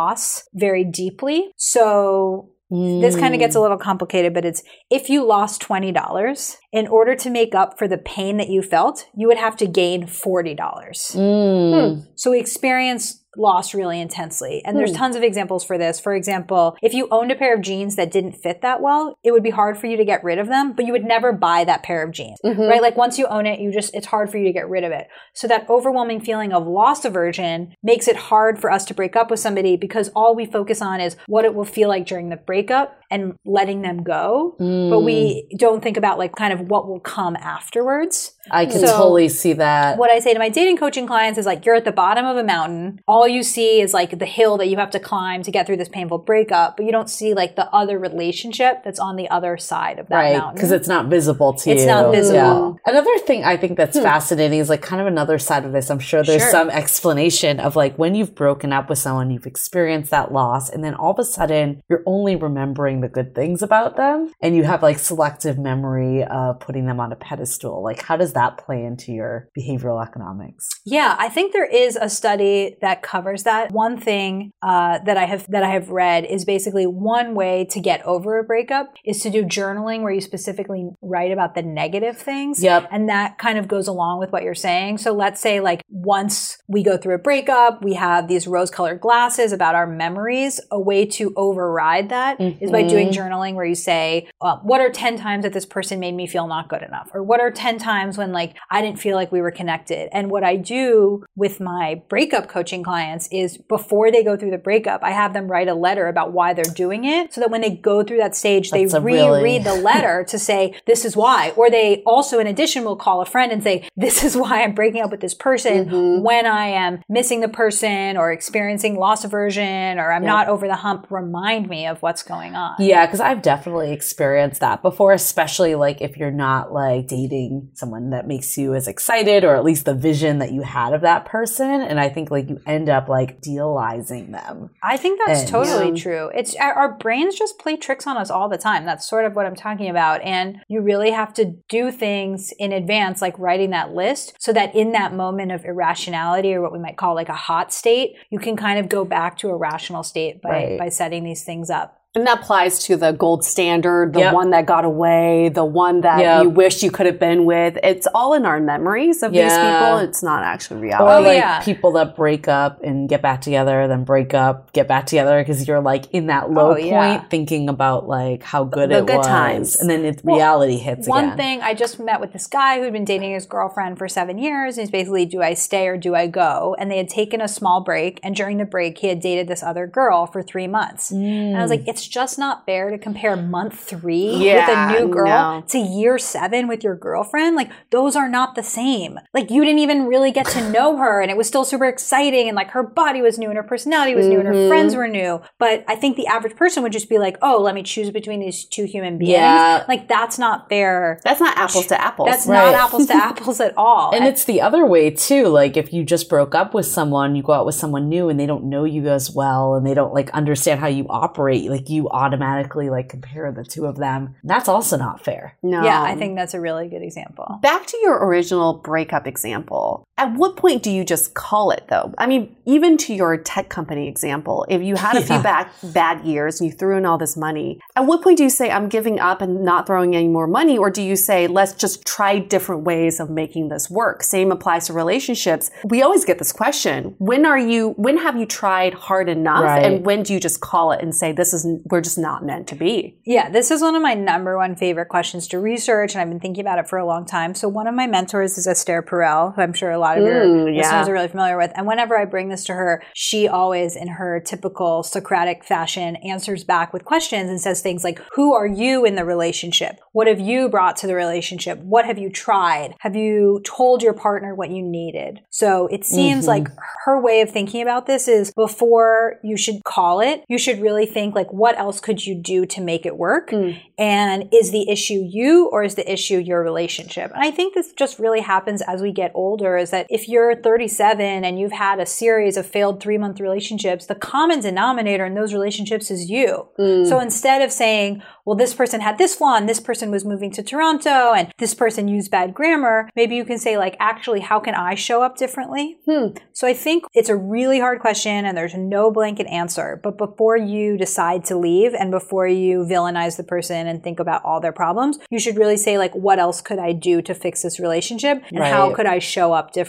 very deeply. So this kind of gets a little complicated, but it's if you lost $20, in order to make up for the pain that you felt, you would have to gain $40. Mm. So we experience loss really intensely. And there's hmm. tons of examples for this. For example, if you owned a pair of jeans that didn't fit that well, it would be hard for you to get rid of them, but you would never buy that pair of jeans, mm-hmm. right? Like once you own it, you just, it's hard for you to get rid of it. So that overwhelming feeling of loss aversion makes it hard for us to break up with somebody because all we focus on is what it will feel like during the breakup and letting them go. But we hmm. don't think about like kind of what will come afterwards. I can So- totally see that. What I say to my dating coaching clients is like, you're at the bottom of a mountain. All you see is like the hill that you have to climb to get through this painful breakup, but you don't see like the other relationship that's on the other side of that right mountain. because it's not visible to It's you not visible. Hmm. another thing i think that's fascinating is like kind of another side of this i'm sure there's Sure. some explanation of like when you've broken up with someone you've experienced that loss and then all of a sudden you're only remembering the good things about them and you have like selective memory of putting them on a pedestal like how does that play into your behavioral economics Yeah, I think there is a study that covers that. One thing uh, that I have that I have read is basically one way to get over a breakup is to do journaling where you specifically write about the negative things. Yep. And that kind of goes along with what you're saying. So let's say like once we go through a breakup, we have these rose-colored glasses about our memories. A way to override that is by doing journaling where you say, uh, "What are ten times that this person made me feel not good enough?" or "What are ten times when like I didn't feel like we were connected?" And what I do with my breakup coaching clients is before they go through the breakup, I have them write a letter about why they're doing it, so that when they go through that stage, That's they a really- reread the letter to say this is why. Or they also in addition will call a friend and say this is why i'm breaking up with this person mm-hmm. when i am missing the person or experiencing loss aversion or i'm not over the hump. Remind me of what's going on. Yeah, because I've definitely experienced that before, especially like if you're not like dating someone that makes you as excited or at least the vision that you had of that person. And I think like you end up like idealizing them. I think that's And- totally Yeah. true. It's our, our brains just play tricks on us all the time. That's sort of what I'm talking about. And you really have to do things in advance, like writing that list, so that in that moment of irrationality or what we might call like a hot state, you can kind of go back to a rational state by, Right. by setting these things up. And that applies to the gold standard, the Yep. one that got away, the one that Yep. you wish you could have been with. It's all in our memories of these people. It's not actually Or reality. Oh, like yeah. people that break up and get back together, then break up, get back together because you're like in that oh, low Oh, point yeah. thinking about like how good The it good was. times. And then it's Well, reality hits One again. thing, I just met with this guy who'd been dating his girlfriend for seven years. And he's basically, do I stay or do I go? And they had taken a small break. And during the break, he had dated this other girl for three months. And I was like, mm. it's it's just not fair to compare month three Yeah, with a new girl no. to year seven with your girlfriend. Like, those are not the same. Like, you didn't even really get to know her, and it was still super exciting, and like her body was new, and her personality was new, and her Mhm. friends were new. But I think the average person would just be like, oh, let me choose between these two human beings. Yeah. Like, that's not fair. That's not apples to apples. That's Right. not apples to apples at all. And it's the other way too. Like if you just broke up with someone, you go out with someone new and they don't know you as well and they don't like understand how you operate, like you automatically like compare the two of them. That's also not fair. no. yeah, I think that's a really good example. Back to your original breakup example. At what point do you just call it though? I mean, even to your tech company example, if you had a few Yeah. bad, bad years and you threw in all this money, at what point do you say, I'm giving up and not throwing any more money? Or do you say, let's just try different ways of making this work? Same applies to relationships. We always get this question. When are you, when have you tried hard enough? Right. And when do you just call it and say, this is, we're just not meant to be? Yeah, this is one of my number one favorite questions to research, and I've been thinking about it for a long time. So, one of my mentors is Esther Perel, who I'm sure a lot of your Mm, yeah. listeners are really familiar with. And whenever I bring this to her, she always, in her typical Socratic fashion, answers back with questions and says things like, Who are you in the relationship? What have you brought to the relationship? What have you tried? Have you told your partner what you needed? So, it seems Mhm. like her way of thinking about this is before you should call it, you should really think like, what else could you do to make it work? And is the issue you or is the issue your relationship? And I think this just really happens as we get older is that if you're 37 and you've had a series of failed three month relationships, the common denominator in those relationships is you. Mm. So instead of saying, well, this person had this flaw and this person was moving to Toronto and this person used bad grammar, maybe you can say, like, actually, how can I show up differently? Hmm. So I think it's a really hard question and there's no blanket answer. But before you decide to leave and before you villainize the person and think about all their problems, you should really say, like, what else could I do to fix this relationship? And how could I show up differently?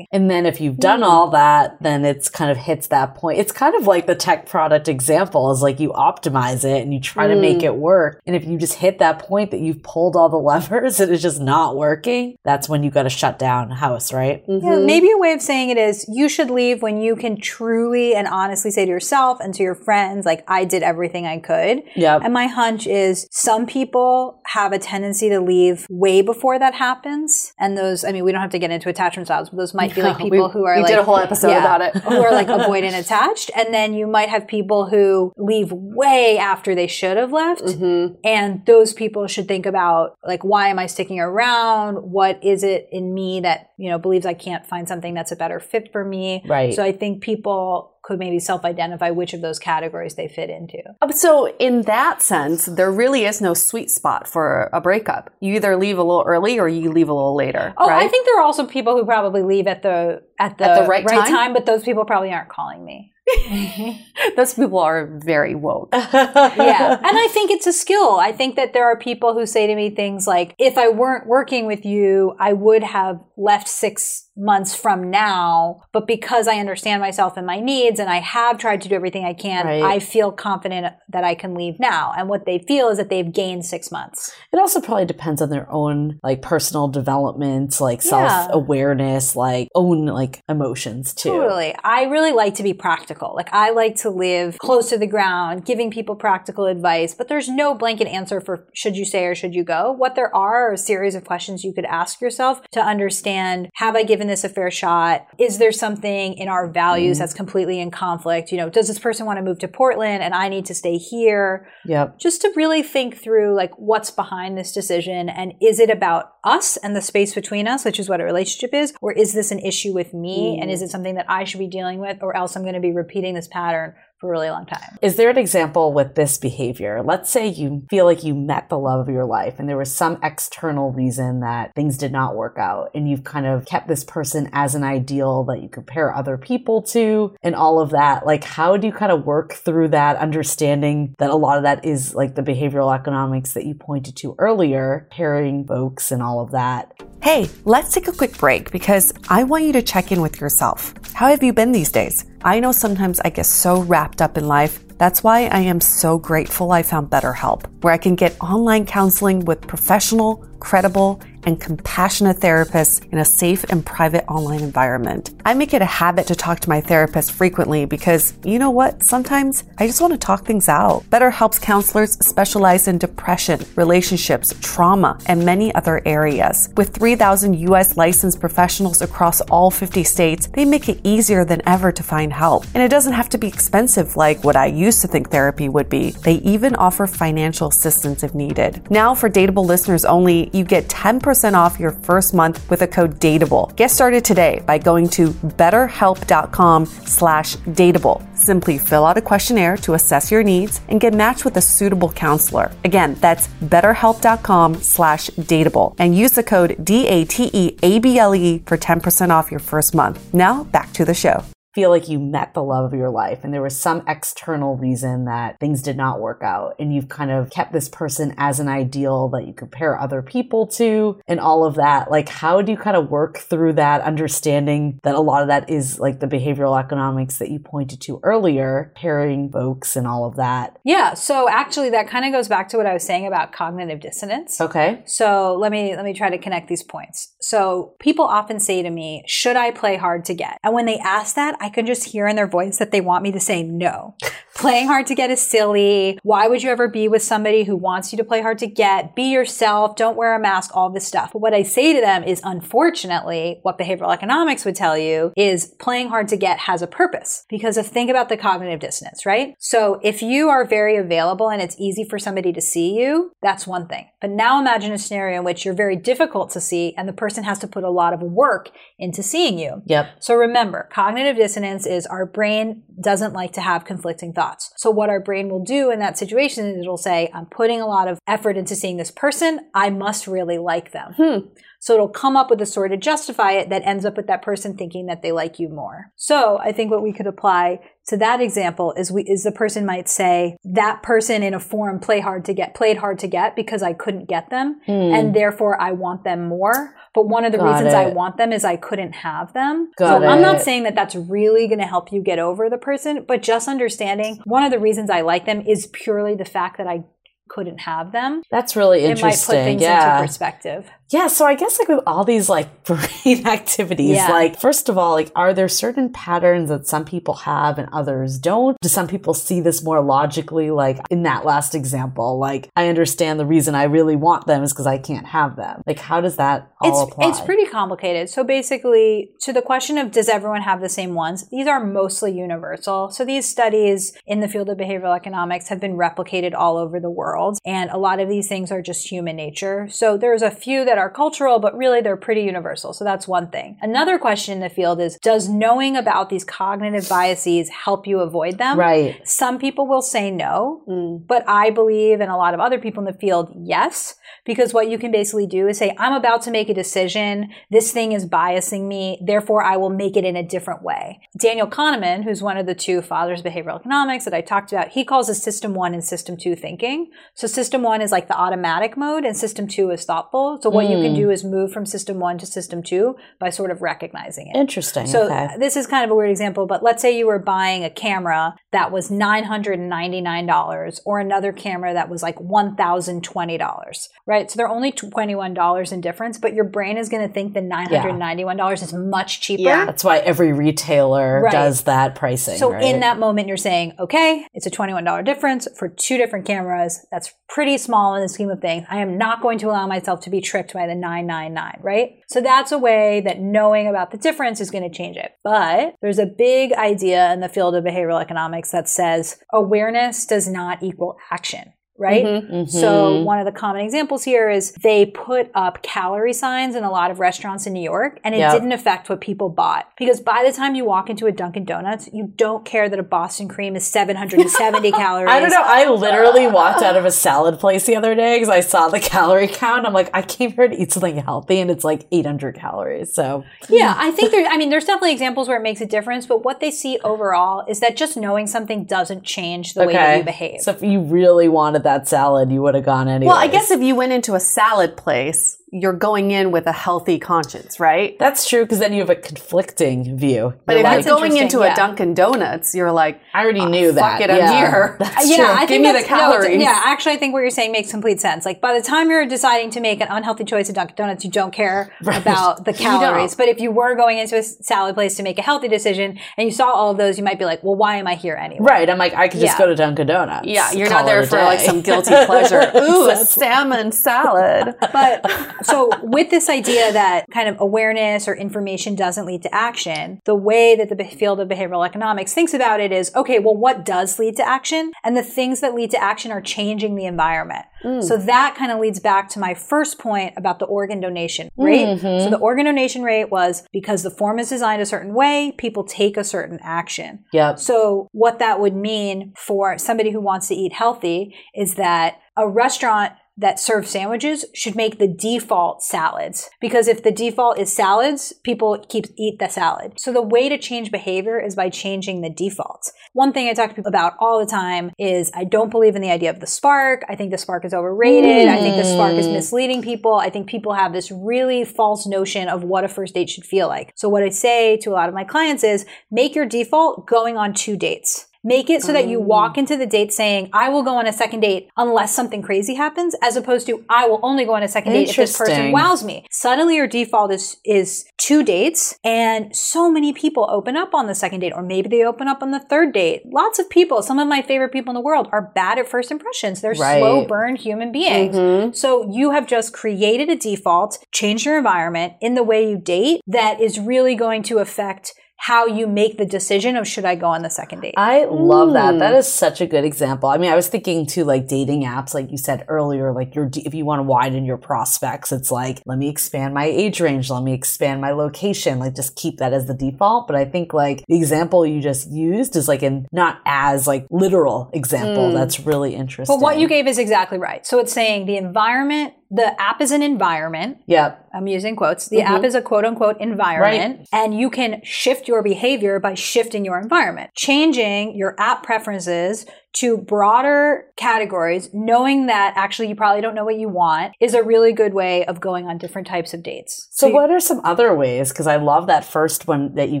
And then if you've done all that, then it's kind of hits that point. It's kind of like the tech product example is like you optimize it and you try to make mm. it work. And if you just hit that point that you've pulled all the levers and it's just not working, that's when you got to shut down house, right? Yeah, mm-hmm. maybe a way of saying it is you should leave when you can truly and honestly say to yourself and to your friends, like, I did everything I could. Yep. And my hunch is some people have a tendency to leave way before that happens. And those, I mean, we don't have to get into attachment styles, but those might be like people we- who are we like. did a whole episode about it. who are like avoidant attached. And then you might have people who leave way after they should have left. Mm-hmm. And those people should think about like, why am I sticking around? What is it in me that, you know, believes I can't find something that's a better fit for me? Right. So I think people could maybe self-identify which of those categories they fit into. Uh, So, in that sense, there really is no sweet spot for a breakup. You either leave a little early or you leave a little later. Oh, right? I think there are also people who probably leave at the at the, At the right time? time, but those people probably aren't calling me. those people are very woke. yeah. And I think it's a skill. I think that there are people who say to me things like, if I weren't working with you, I would have left six months from now. But because I understand myself and my needs and I have tried to do everything I can, Right. I feel confident that I can leave now. And what they feel is that they've gained six months. It also probably depends on their own like personal development, like self awareness, like own like emotions too. Totally. I really like to be practical. Like I like to live close to the ground, giving people practical advice, but there's no blanket answer for should you stay or should you go. What there are are a series of questions you could ask yourself to understand, have I given this a fair shot? Is there something in our values mm-hmm. that's completely in conflict? You know, does this person want to move to Portland and I need to stay here? Yep. just to really think through like what's behind this decision and is it about us and the space between us which is what a relationship is or is this an issue with me mm. and is it something that i should be dealing with or else i'm going to be repeating this pattern for a really long time Is there an example with this behavior? Let's say you feel like you met the love of your life and there was some external reason that things did not work out and you've kind of kept this person as an ideal that you compare other people to and all of that. Like, how do you kind of work through that understanding that a lot of that is like the behavioral economics that you pointed to earlier, pairing folks and all of that? Hey, let's take a quick break because I want you to check in with yourself. How have you been these days? I know sometimes I get so wrapped up in life. That's why I am so grateful I found BetterHelp, where I can get online counseling with professional, credible, and compassionate therapists in a safe and private online environment. I make it a habit to talk to my therapist frequently because you know what? Sometimes I just want to talk things out. BetterHelp's counselors specialize in depression, relationships, trauma, and many other areas. With 3,000 US licensed professionals across all 50 states, they make it easier than ever to find help. And it doesn't have to be expensive like what I used to think therapy would be. They even offer financial assistance if needed. Now, for Dateable listeners only, you get 10% off your first month with a code DATEABLE. Get started today by going to betterhelp.com slash dateable. Simply fill out a questionnaire to assess your needs and get matched with a suitable counselor. Again, that's betterhelp.com slash dateable and use the code D-A-T-E-A-B-L-E for 10% off your first month. Now back to the show feel like you met the love of your life and there was some external reason that things did not work out and you've kind of kept this person as an ideal that you compare other people to and all of that. Like how do you kind of work through that understanding that a lot of that is like the behavioral economics that you pointed to earlier pairing folks and all of that? Yeah. So actually that kind of goes back to what i was saying about cognitive dissonance. Okay. So let me let me try to connect these points. So people often say to me should i play hard to get? And when they ask that I can just hear in their voice that they want me to say no. Playing hard to get is silly. Why would you ever be with somebody who wants you to play hard to get? Be yourself. Don't wear a mask, all this stuff. But what I say to them is, unfortunately, what behavioral economics would tell you is playing hard to get has a purpose. Because of think about the cognitive dissonance, right? So if you are very available and it's easy for somebody to see you, that's one thing. But now imagine a scenario in which you're very difficult to see and the person has to put a lot of work into seeing you. Yep. So remember, cognitive dissonance dissonance is our brain doesn't like to have conflicting thoughts. So what our brain will do in that situation is it'll say, I'm putting a lot of effort into seeing this person. I must really like them. Hmm. So it'll come up with a story to justify it that ends up with that person thinking that they like you more. So I think what we could apply to that example is we is the person might say that person in a forum play hard to get played hard to get because I couldn't get them mm. and therefore I want them more. But one of the Got reasons it. I want them is I couldn't have them. Got so it. I'm not saying that that's really going to help you get over the person, but just understanding one of the reasons I like them is purely the fact that I couldn't have them. That's really interesting. It might put things yeah. into perspective. Yeah, so I guess like with all these like brain activities, yeah. like first of all, like are there certain patterns that some people have and others don't? Do some people see this more logically? Like in that last example, like I understand the reason I really want them is because I can't have them. Like how does that all it's, apply? It's pretty complicated. So basically, to the question of does everyone have the same ones, these are mostly universal. So these studies in the field of behavioral economics have been replicated all over the world, and a lot of these things are just human nature. So there's a few that are cultural, but really they're pretty universal. So that's one thing. Another question in the field is Does knowing about these cognitive biases help you avoid them? Right. Some people will say no, mm. but I believe, and a lot of other people in the field, yes, because what you can basically do is say, I'm about to make a decision. This thing is biasing me. Therefore, I will make it in a different way. Daniel Kahneman, who's one of the two fathers of behavioral economics that I talked about, he calls it system one and system two thinking. So system one is like the automatic mode and system two is thoughtful. So what mm. You can do hmm. is move from system one to system two by sort of recognizing it. Interesting. So okay. this is kind of a weird example, but let's say you were buying a camera that was $999 or another camera that was like $1,020, right? So they're only $21 in difference, but your brain is going to think the $991 yeah. is much cheaper. Yeah. That's why every retailer right. does that pricing. So right? in that moment, you're saying, okay, it's a $21 difference for two different cameras. That's pretty small in the scheme of things. I am not going to allow myself to be tricked by the 999, right? So that's a way that knowing about the difference is going to change it. But there's a big idea in the field of behavioral economics that says awareness does not equal action right? Mm-hmm, mm-hmm. So one of the common examples here is they put up calorie signs in a lot of restaurants in New York and it yep. didn't affect what people bought. Because by the time you walk into a Dunkin' Donuts, you don't care that a Boston cream is 770 calories. I don't know. I literally walked out of a salad place the other day because I saw the calorie count. I'm like, I came here to eat something healthy and it's like 800 calories. So yeah, I think there, I mean, there's definitely examples where it makes a difference, but what they see overall is that just knowing something doesn't change the okay. way that you behave. So if you really wanted that that salad, you would have gone anyway. Well, I guess if you went into a salad place, you're going in with a healthy conscience, right? That's true because then you have a conflicting view. But if That's you're going into yeah. a Dunkin' Donuts, you're like, I already "Oh, knew fuck that. it, I'm Yeah. here. That's uh, yeah, true. I Give think me the that's- no, calories. yeah, actually, I think what you're saying makes complete sense. Like by the time you're deciding to make an unhealthy choice at Dunkin' Donuts, you don't care about the calories. But if you were going into a salad place to make a healthy decision and you saw all of those, you might be like, well, why am I here anyway? Right. I'm like, I could just Yeah. go to Dunkin' Donuts. Yeah, you're not there it a for like some guilty pleasure. Ooh, a salmon salad. But so with this idea that kind of awareness or information doesn't lead to action, the way that the field of behavioral economics thinks about it is, okay, well, what does lead to action? And the things that lead to action are changing the environment. Mm. So that kind of leads back to my first point about the organ donation rate. So mm-hmm. the organ donation rate was because the form is designed a certain way, people take a certain action. Yep. So, what that would mean for somebody who wants to eat healthy is that a restaurant that serve sandwiches should make the default salads because if the default is salads, people keep eat the salad. So the way to change behavior is by changing the defaults. One thing I talk to people about all the time is I don't believe in the idea of the spark. I think the spark is overrated. I think the spark is hmm. misleading people. I think people have this really false notion of what a first date should feel like. So what I say to a lot of my clients is make your default going on two dates. Make it so that you walk oh. into the date saying, I will go on a second date unless something crazy happens, as opposed to I will only go on a second date if this person wows me. Suddenly your default is is two dates, and so many people open up on the second date, or maybe they open up on the third date. Lots of people, some of my favorite people in the world, are bad at first impressions. They're Right. slow burn human beings. Mm-hmm. So you have just created a default, changed your environment in the way you date that is really going to affect how you make the decision of should I go on the second date. I love that. That mm. is such a good example. I mean, I was thinking too, like dating apps, like you said earlier, like you're, if you want to widen your prospects, it's like, let me expand my age range. Let me expand my location. Like just keep that as the default. But I think like the example you just used is like in not as like literal example. Mm. That's really interesting. but what you gave is exactly right. So it's saying the environment, the app is an environment. Yep. I'm using quotes. The app mm-hmm. is a quote unquote environment, and you can shift your behavior by shifting your environment, changing your app preferences to broader categories, knowing that actually you probably don't know what you want is a really good way of going on different types of dates. So, you- what are some other ways? Because I love that first one that you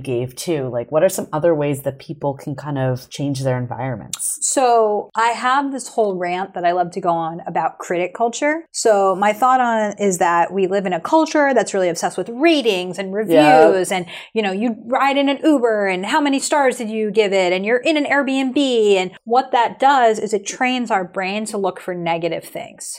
gave too. Like, what are some other ways that people can kind of change their environments? So I have this whole rant that I love to go on about critic culture. So my thought on it is that we live in a culture that's really obsessed with ratings and reviews and you know you ride in an Uber and how many stars did you give it and you're in an Airbnb and what that does is it trains our brain to look for negative things.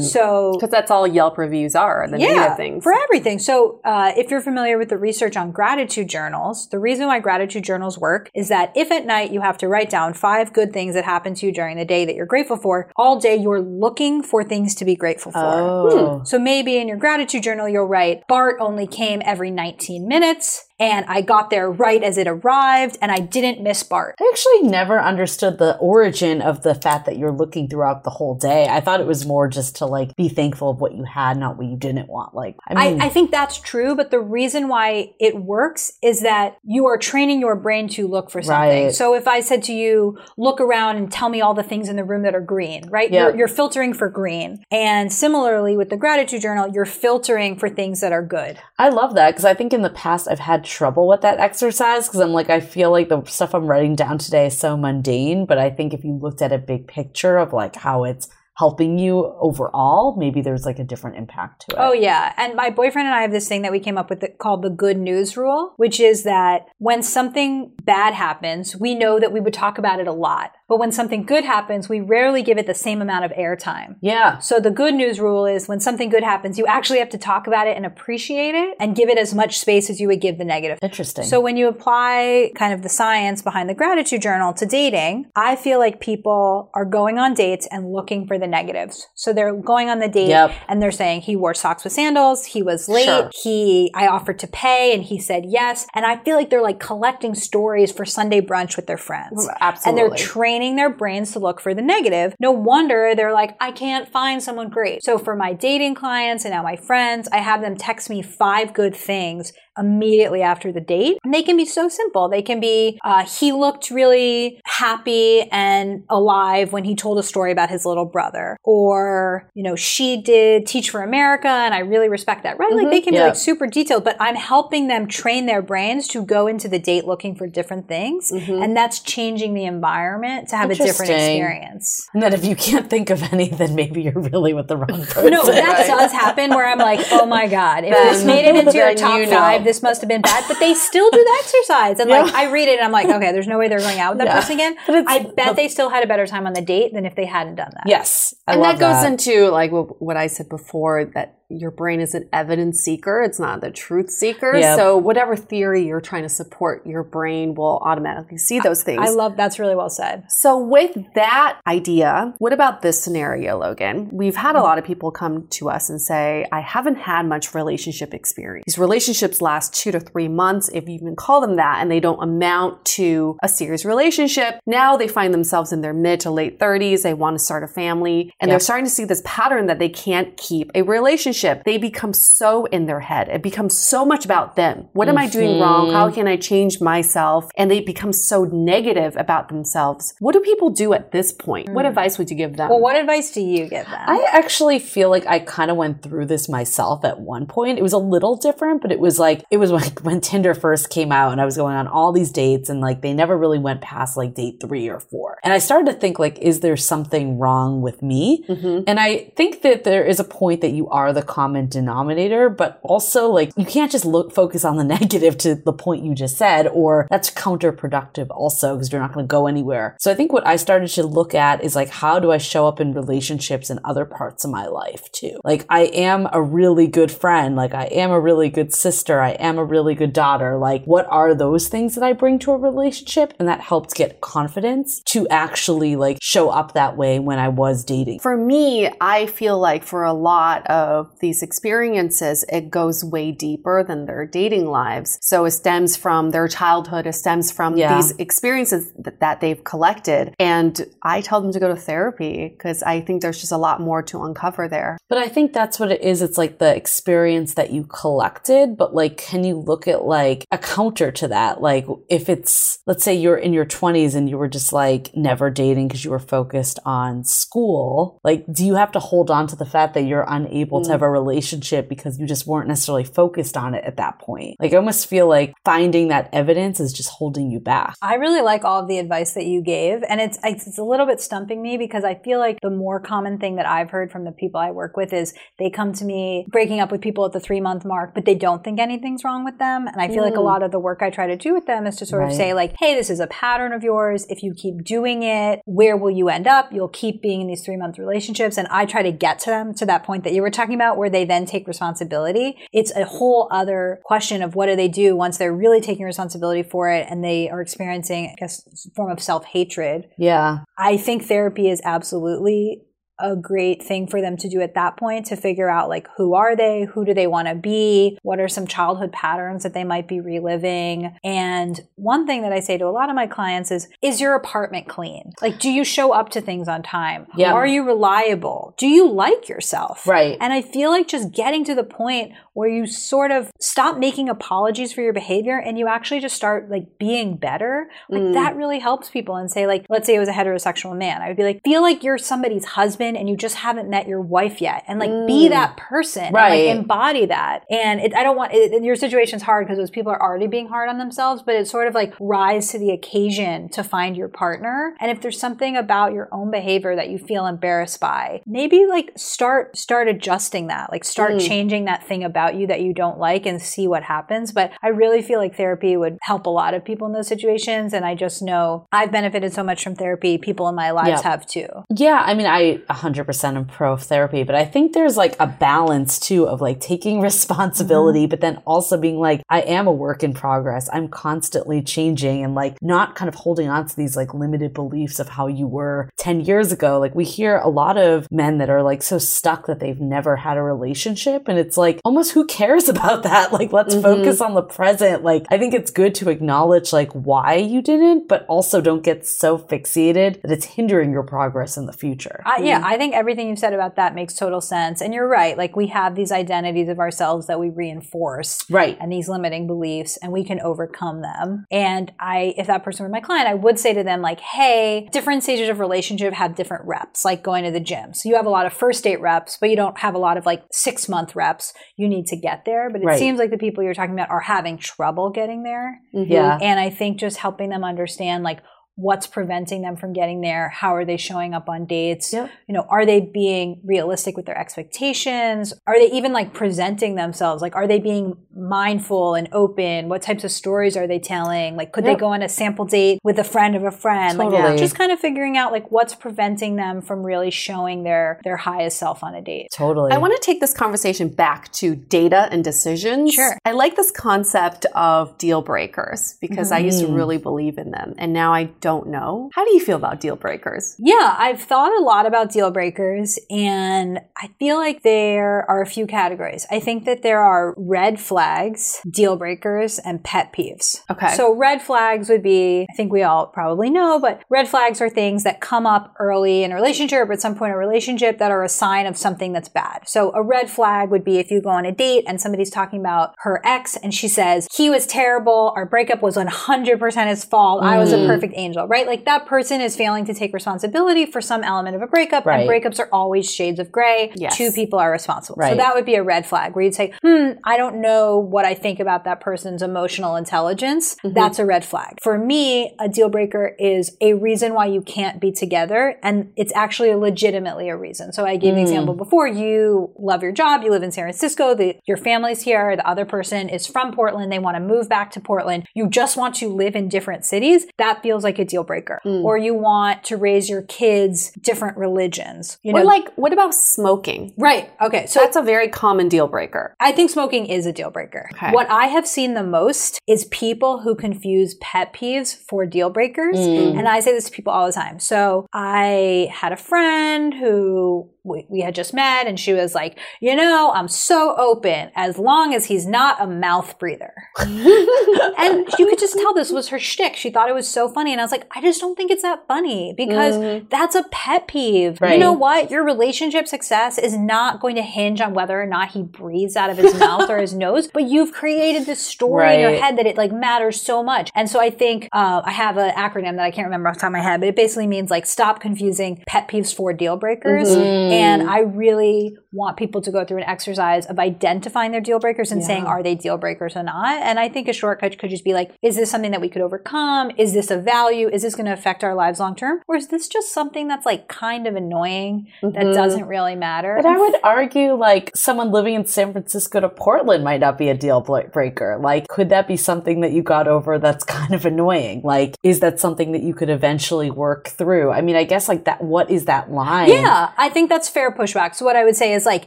So Because that's all Yelp reviews are, the negative things. for everything. So, uh, if you're familiar with the research on gratitude journals, the reason why gratitude journals work is that if at night you have to write down five good things that happened to you during the day that you're grateful for, all day you're looking for things to be grateful for. Oh. So maybe in your gratitude journal, you'll write, Bart only came every 19 minutes and I got there right as it arrived and I didn't miss Bart. I actually never understood the origin of the fact that you're looking throughout the whole day. I thought it was more just to like be thankful of what you had, not what you didn't want. Like, I mean, I, I think that's true, but the reason why it works is that you are training your brain to look for something. Right. So if I said to you, look around and tell me all the things in the room that are green, right? Yeah. You're, you're filtering for green. And similarly with the gratitude journal, you're filtering for things that are good. I love that because I think in the past I've had trouble with that exercise because I'm like, I feel like the stuff I'm writing down today is so mundane. But I think if you looked at a big picture of like how it's helping you overall, maybe there's like a different impact to it. Oh yeah, and my boyfriend and I have this thing that we came up with that, called the good news rule, which is that when something bad happens, we know that we would talk about it a lot. But when something good happens, we rarely give it the same amount of airtime. Yeah. So the good news rule is when something good happens, you actually have to talk about it and appreciate it and give it as much space as you would give the negative. Interesting. So when you apply kind of the science behind the gratitude journal to dating, I feel like people are going on dates and looking for the negatives. So they're going on the date Yep. and they're saying he wore socks with sandals, he was late, Sure. he I offered to pay and he said yes. And I feel like they're like collecting stories for Sunday brunch with their friends. Absolutely. And they're training their brains to look for the negative. No wonder they're like, I can't find someone great. So for my dating clients and now my friends, I have them text me five good things immediately after the date. And they can be so simple. They can be, uh, he looked really happy and alive when he told a story about his little brother. Grandmother, or, you know, she did Teach for America and I really respect that, right? Like they mm-hmm. can be like super detailed, but I'm helping them train their brains to go into the date looking for different things. Mm-hmm. And that's changing the environment to have a different experience. And that if you can't think of any, then maybe you're really with the wrong person. No, that does happen where I'm like, oh my God, if this made it into your top you know. five, this must have been bad. But they still do the exercise. And like, I read it and I'm like, okay, there's no way they're going out with that Yeah. person again. But I bet they still had a better time on the date than if they hadn't done that. Yes. I and that goes that. into like what, what I said before that your brain is an evidence seeker. It's not the truth seeker. Yep. So whatever theory you're trying to support, your brain will automatically see those things. I love that's really well said. So, with that idea, what about this scenario, Logan? We've had a mm-hmm. lot of people come to us and say, I haven't had much relationship experience. These relationships last two to three months, if you even call them that, and they don't amount to a serious relationship. Now they find themselves in their mid to late 30s. They want to start a family, and Yeah. they're starting to see this pattern that they can't keep a relationship. They become so in their head. It becomes so much about them. What am I doing wrong? Mm-hmm. How can I change myself? And they become so negative about themselves. What do people do at this point? What mm. advice would you give them? Well, what advice do you give them? I actually feel like I kind of went through this myself at one point. It was a little different, but it was like it was like when Tinder first came out and I was going on all these dates and like they never really went past like date 3 or 4. And I started to think like is there something wrong with me? Mm-hmm. And I think that there is a point that you are the common denominator, but also like you can't just look focus on the negative to the point you just said or that's counterproductive also because you're not going to go anywhere. So I think what I started to look at is like how do I show up in relationships in other parts of my life too? Like I am a really good friend, like I am a really good sister, I am a really good daughter. Like what are those things that I bring to a relationship and that helped get confidence to actually like show up that way when I was dating. For me, I feel like for a lot of these experiences, it goes way deeper than their dating lives. So it stems from their childhood, it stems from Yeah. these experiences th- that they've collected. And I tell them to go to therapy because I think there's just a lot more to uncover there. But I think that's what it is. It's like the experience that you collected, but like, can you look at like a counter to that? Like, if it's, let's say you're in your 20s and you were just like never dating because you were focused on school, like, do you have to hold on to the fact that you're unable to mm. have a relationship because you just weren't necessarily focused on it at that point? Like, I almost feel like finding that evidence is just holding you back. I really like all of the advice that you gave, and it's it's a little bit stumping me because I feel like the more common thing that I've heard from the people I work with is they come to me breaking up with people at the three month mark, but they don't think anything's wrong with them. And I feel like a mm. lot of the work I try to do with them is to sort of say like, hey, this is a pattern of yours. If you keep doing it, where will you end up? You'll keep being in these three month relationships, and I try to get to them to that point that you were talking about, where they then take responsibility. It's a whole other question of what do they do once they're really taking responsibility for it and they are experiencing, a form of self hatred. Yeah. I think therapy is absolutely a great thing for them to do at that point to figure out like who are they? Who do they want to be? What are some childhood patterns that they might be reliving? And one thing that i say to a lot of my clients is is your apartment clean? Like do you show up to things on time? Yeah. are you reliable? Do you like yourself? Right. and i feel like just getting to the point where you sort of stop making apologies for your behavior and you actually just start like being better. Like mm. that really helps people and say like let's say it was a heterosexual man i would be like feel like you're somebody's husband and you just haven't met your wife yet and like be mm. that person and, Right. like embody that. And it, i don't want it, your situation's hard because those people are already being hard on themselves but it's sort of like rise to the occasion to find your partner. And if there's something about your own behavior that you feel embarrassed by maybe like start start adjusting that like start mm. changing that thing about you that you don't like and see what happens but i really feel like therapy would help a lot of people in those situations and i just know i've benefited so much from therapy people in my lives Yeah. have too Yeah, I mean, I 100% am pro therapy, but I think there's like a balance too of like taking responsibility, mm-hmm. but then also being like, I am a work in progress. I'm constantly changing and like not kind of holding on to these like limited beliefs of how you were 10 years ago. Like we hear a lot of men that are like so stuck that they've never had a relationship. And it's like, almost who cares about that? Like, let's mm-hmm. focus on the present. Like, I think it's good to acknowledge like why you didn't, but also don't get so fixated that it's hindering your progress in the future. I, yeah, mm. I think everything you've said about that makes total sense. And you're right. Like we have these identities of ourselves that we reinforce. Right. And these limiting beliefs and we can overcome them. And I, if that person were my client, I would say to them like, hey, different stages of relationship have different reps, like going to the gym. So you have a lot of first date reps, but you don't have a lot of like six month reps. You need to get there. But it Right. seems like the people you're talking about are having trouble getting there. Mm-hmm. Yeah. And I think just helping them understand like what's preventing them from getting there, how are they showing up on dates? Yep. You know, are they being realistic with their expectations? Are they even like presenting themselves? Like are they being mindful and open? What types of stories are they telling? Like could Yep. they go on a sample date with a friend of a friend? Like Totally. just kind of figuring out like what's preventing them from really showing their their highest self on a date. Totally. I want to take this conversation back to data and decisions. Sure. I like this concept of deal breakers because I used to Mm. really believe in them and now I don't know. How do you feel about deal breakers? Yeah, I've thought a lot about deal breakers, and I feel like there are a few categories. I think that there are red flags, deal breakers, and pet peeves. Okay. So, red flags would be, I think we all probably know, but red flags are things that come up early in a relationship or at some point in a relationship that are a sign of something that's bad. So, a red flag would be if you go on a date and somebody's talking about her ex and she says, he was terrible, our breakup was 100% his fault, I was a Mm. perfect angel, right? Like that person is failing to take responsibility for some element of a breakup, Right. and breakups are always shades of gray. Yes. Two people are responsible. So that would be a red flag where you'd say, hmm, I don't know what I think about that person's emotional intelligence. Mm-hmm. That's a red flag. For me, a deal breaker is a reason why you can't be together, and it's actually legitimately a reason. So I gave an Mm. example before. You love your job, you live in San Francisco, the, your family's here, the other person is from Portland, they want to move back to Portland. You just want to live in different cities. That feels like a deal breaker. Mm. Or you want to raise your kids different religions. You know, or like, what about smoking? right. Okay. So That's a very common deal breaker. I think smoking is a deal breaker. Okay. What I have seen the most is people who confuse pet peeves for deal breakers. Mm. And I say this to people all the time. So I had a friend who we, we had just met and she was like, you know, I'm so open as long as he's not a mouth breather. and you could just tell this was her shtick. She thought it was so funny. And I was like, I just don't think it's that funny because that's a pet peeve. You know what? Your relationship success is not going to hinge on whether or not he breathes out of his mouth or his nose, but you've created this story in your head that it like matters so much. And so I think uh, I have an acronym that I can't remember off the top of my head, but it basically means like stop confusing pet peeves for deal breakers. Mm-hmm. And mm. I really want people to go through an exercise of identifying their deal breakers and saying, are they deal breakers or not? And I think a shortcut could just be like, is this something that we could overcome? Is this a value? Is this going to affect our lives long term? Or is this just something that's like kind of annoying that mm-hmm. doesn't really matter? But I would argue, like, someone living in San Francisco to Portland might not be a deal breaker. Like, could that be something that you got over that's kind of annoying? Like, is that something that you could eventually work through? I mean, I guess, like, that, what is that line? Yeah, I think that's fair pushback. So what I would say is like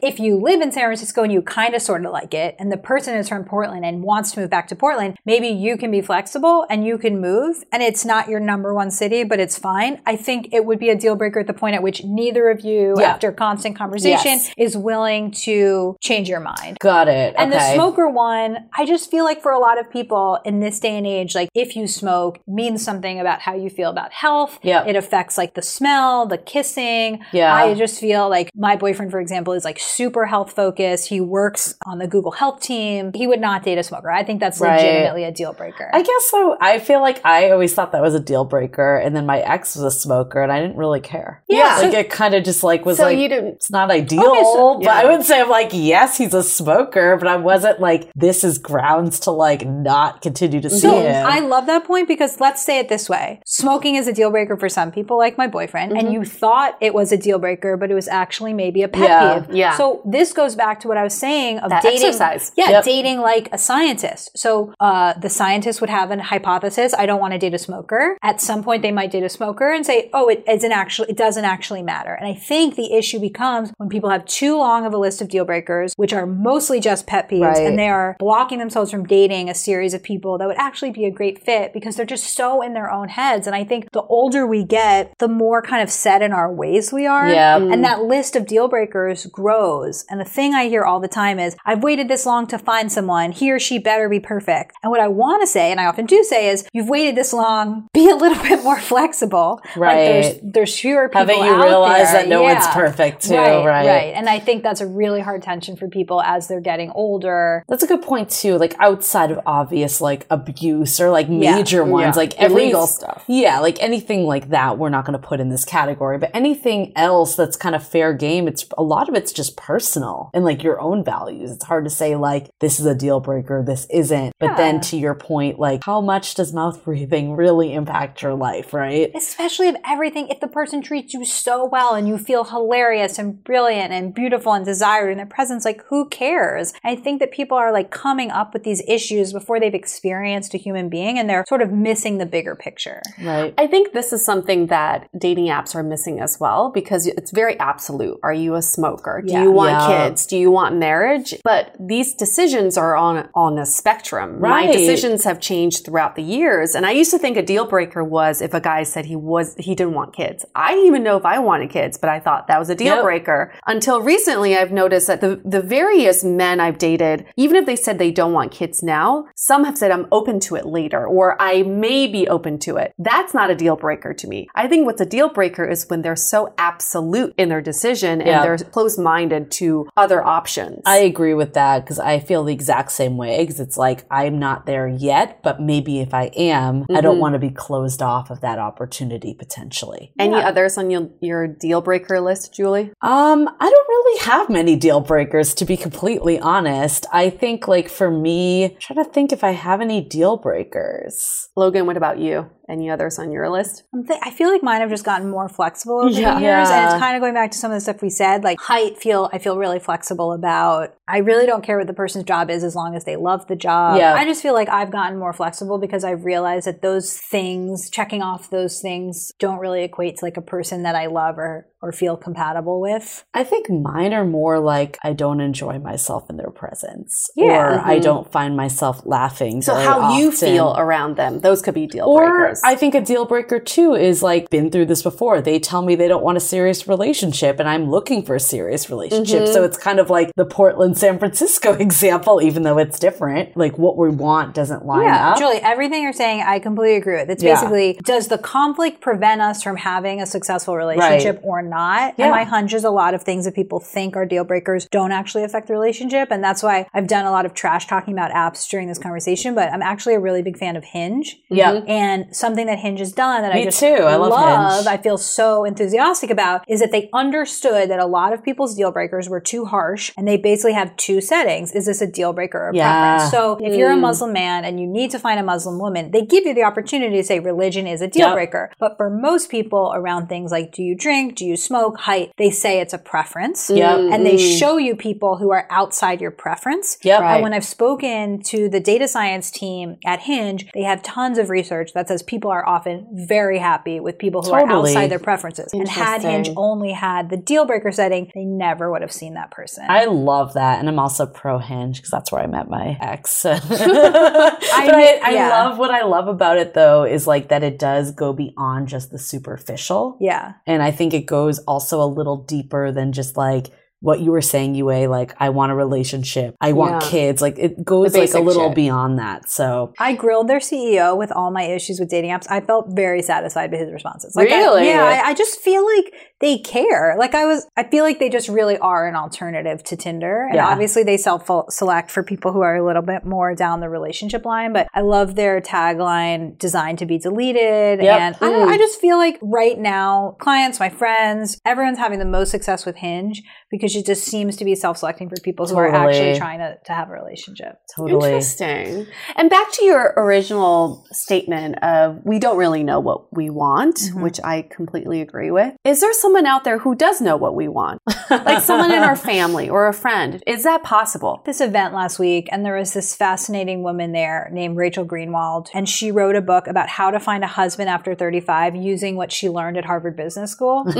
if you live in San Francisco and you kind of sort of like it and the person is from Portland and wants to move back to Portland, maybe you can be flexible and you can move and it's not your number one city, but it's fine. I think it would be a deal breaker at the point at which neither of you Yeah. after constant conversation Yes. is willing to change your mind. Got it. And the smoker one, I just feel like for a lot of people in this day and age, like if you smoke means something about how you feel about health. Yeah. It affects like the smell, the kissing. Yeah. I just feel like my boyfriend, for example, is like super health focused. He works on the Google Health team. He would not date a smoker. I think that's Right. legitimately a deal breaker. I guess so. I feel like I always thought that was a deal breaker, and then my ex was a smoker, and I didn't really care. Yeah. like it kind of just like was So like you didn't- It's not ideal, Okay, so- but I wouldn't say I'm like yes, he's a smoker, but I wasn't like this is grounds to like not continue to see So him. I love that point because let's say it this way. Smoking is a deal breaker for some people, like my boyfriend, and mm-hmm. you thought it was a deal breaker, but it was actually maybe a pet Yeah, peeve. yeah. So this goes back to what I was saying of That dating. exercise. Yeah, Yep. dating like a scientist. So uh, the scientist would have an hypothesis. I don't want to date a smoker. At some point, they might date a smoker and say, "Oh, it isn't actually. It doesn't actually matter." And I think the issue becomes when people have too long of a list of deal breakers, which are mostly just pet peeves, Right. and they are blocking themselves from dating a series of people that would actually be a great fit because they're just so in their own heads. And I think the older we get, the more kind of set in our ways we are. Yeah. And that list of deal breakers grows. And the thing I hear all the time is, I've waited this long to find someone. He or she better be perfect. And what I want to say, and I often do say, is, you've waited this long, be a little bit more flexible. Right. Like there's, there's fewer people Haven't you realized that no one's perfect too, right, right? Right. And I think that's a really hard tension for people as they're getting older. That's a good point too. Like outside of obvious like abuse or like Yeah. major ones, Yeah. like every Illegal stuff. Yeah, like anything like that, we're not going to put in this category. But anything else that's kind of fair game, it's a lot of it's just personal and like your own values. It's hard to say like this is a deal breaker, this isn't. But then to your point, like how much does mouth breathing really impact your life, right? Especially if everything, if the person treats you so well and you feel hilarious and brilliant and beautiful and desired in their presence, like who cares? I think that people are like coming up with these issues before they've experienced a human being and they're sort of missing the bigger picture. Right. I think this is something that dating apps are missing as well because it's very absolute. Are you a smoker? Do Yeah. you want Yeah. kids? Do you want marriage? But these decisions are on on a spectrum. My decisions have changed throughout the years, and I used to think a deal breaker was if a guy said he was he didn't want kids. I didn't even know if I wanted kids, but I thought that was a deal Yep. breaker. Until recently, I've noticed that the the various men I've dated, even if they said they don't want kids now, some have said I'm open to it later, or I may be open to it. That's not a deal breaker to me. I think what's a deal breaker is when they're so absolute in their decision and Yeah. they're close minded to other options. I agree with that because I feel the exact same way. Because it's like I'm not there yet, but maybe if I am, I don't Mhm. want to be closed off of that opportunity potentially. Any others on your, your deal breaker list, Julie? Um, I don't really have many deal breakers to be completely honest. I think like for me, I'm trying to think if I have any deal breakers. Logan, what about you? Any others on your list? I'm thi- I feel like mine have just gotten more flexible over Yeah. the years, and it's kind of going back to some of the stuff we said. Like height, feel I feel really flexible about. I really don't care what the person's job is as long as they love the job. Yeah. I just feel like I've gotten more flexible because I've realized that those things, checking off those things, don't really equate to like a person that I love or or feel compatible with. I think mine are more like I don't enjoy myself in their presence, Yeah. or I Mhm. don't find myself laughing. So how you feel around them, those could be deal Or breakers. I think a deal breaker too is like been through this before. They tell me they don't want a serious relationship and I'm looking for a serious relationship. Mhm. So it's kind of like the Portland San Francisco example, even though it's different. Like what we want doesn't line yeah, up. Julie, everything you're saying, I completely agree with. It's Yeah. basically, does the conflict prevent us from having a successful relationship or not? Yeah. And my hunch is a lot of things that people think are deal breakers don't actually affect the relationship. And that's why I've done a lot of trash talking about apps during this conversation, but I'm actually a really big fan of Hinge. Yeah. And something that Hinge has done that I just too. I love Hinge. I feel so enthusiastic about is that they understood that a lot of people's deal breakers were too harsh and they basically have two settings. Is this a deal breaker or a Yeah. preference? So if you're a Mm. Muslim man and you need to find a Muslim woman, they give you the opportunity to say religion is a deal Yep. breaker. But for most people around things like do you drink, do you smoke, height, they say it's a preference. Yep. And they Mm. show you people who are outside your preference. Yep. Right. And when I've spoken to the data science team at Hinge, they have tons of research that says people are often very happy with people who are outside their preferences. And had Hinge only had the deal breaker setting, they never would have seen that person. I love that, and I'm also pro Hinge because that's where I met my ex. but I, I yeah. love what I love about it though is like that it does go beyond just the superficial. yeah. And I think it goes also a little deeper than just like what you were saying, Yue, like I want a relationship, I want Yeah. kids. Like it goes like a little shit. beyond that. So I grilled their CEO with all my issues with dating apps. I felt very satisfied with his responses. Like I- Really? yeah, I, I just feel like they care. Like I was, I feel like they just really are an alternative to Tinder. And Yeah. obviously they self select for people who are a little bit more down the relationship line. But I love their tagline, designed to be deleted. Yep. And I, mm. I just feel like right now, clients, my friends, everyone's having the most success with Hinge because it just seems to be self selecting for people who are actually trying to, to have a relationship. totally. Interesting. And back to your original statement of we don't really know what we want, Mhm. which I completely agree with. Is there someone out there who does know what we want? like someone in our family or a friend? Is that possible? this event last week and there was this fascinating woman there named Rachel Greenwald and she wrote a book about how to find a husband after 35 using what she learned at Harvard Business School.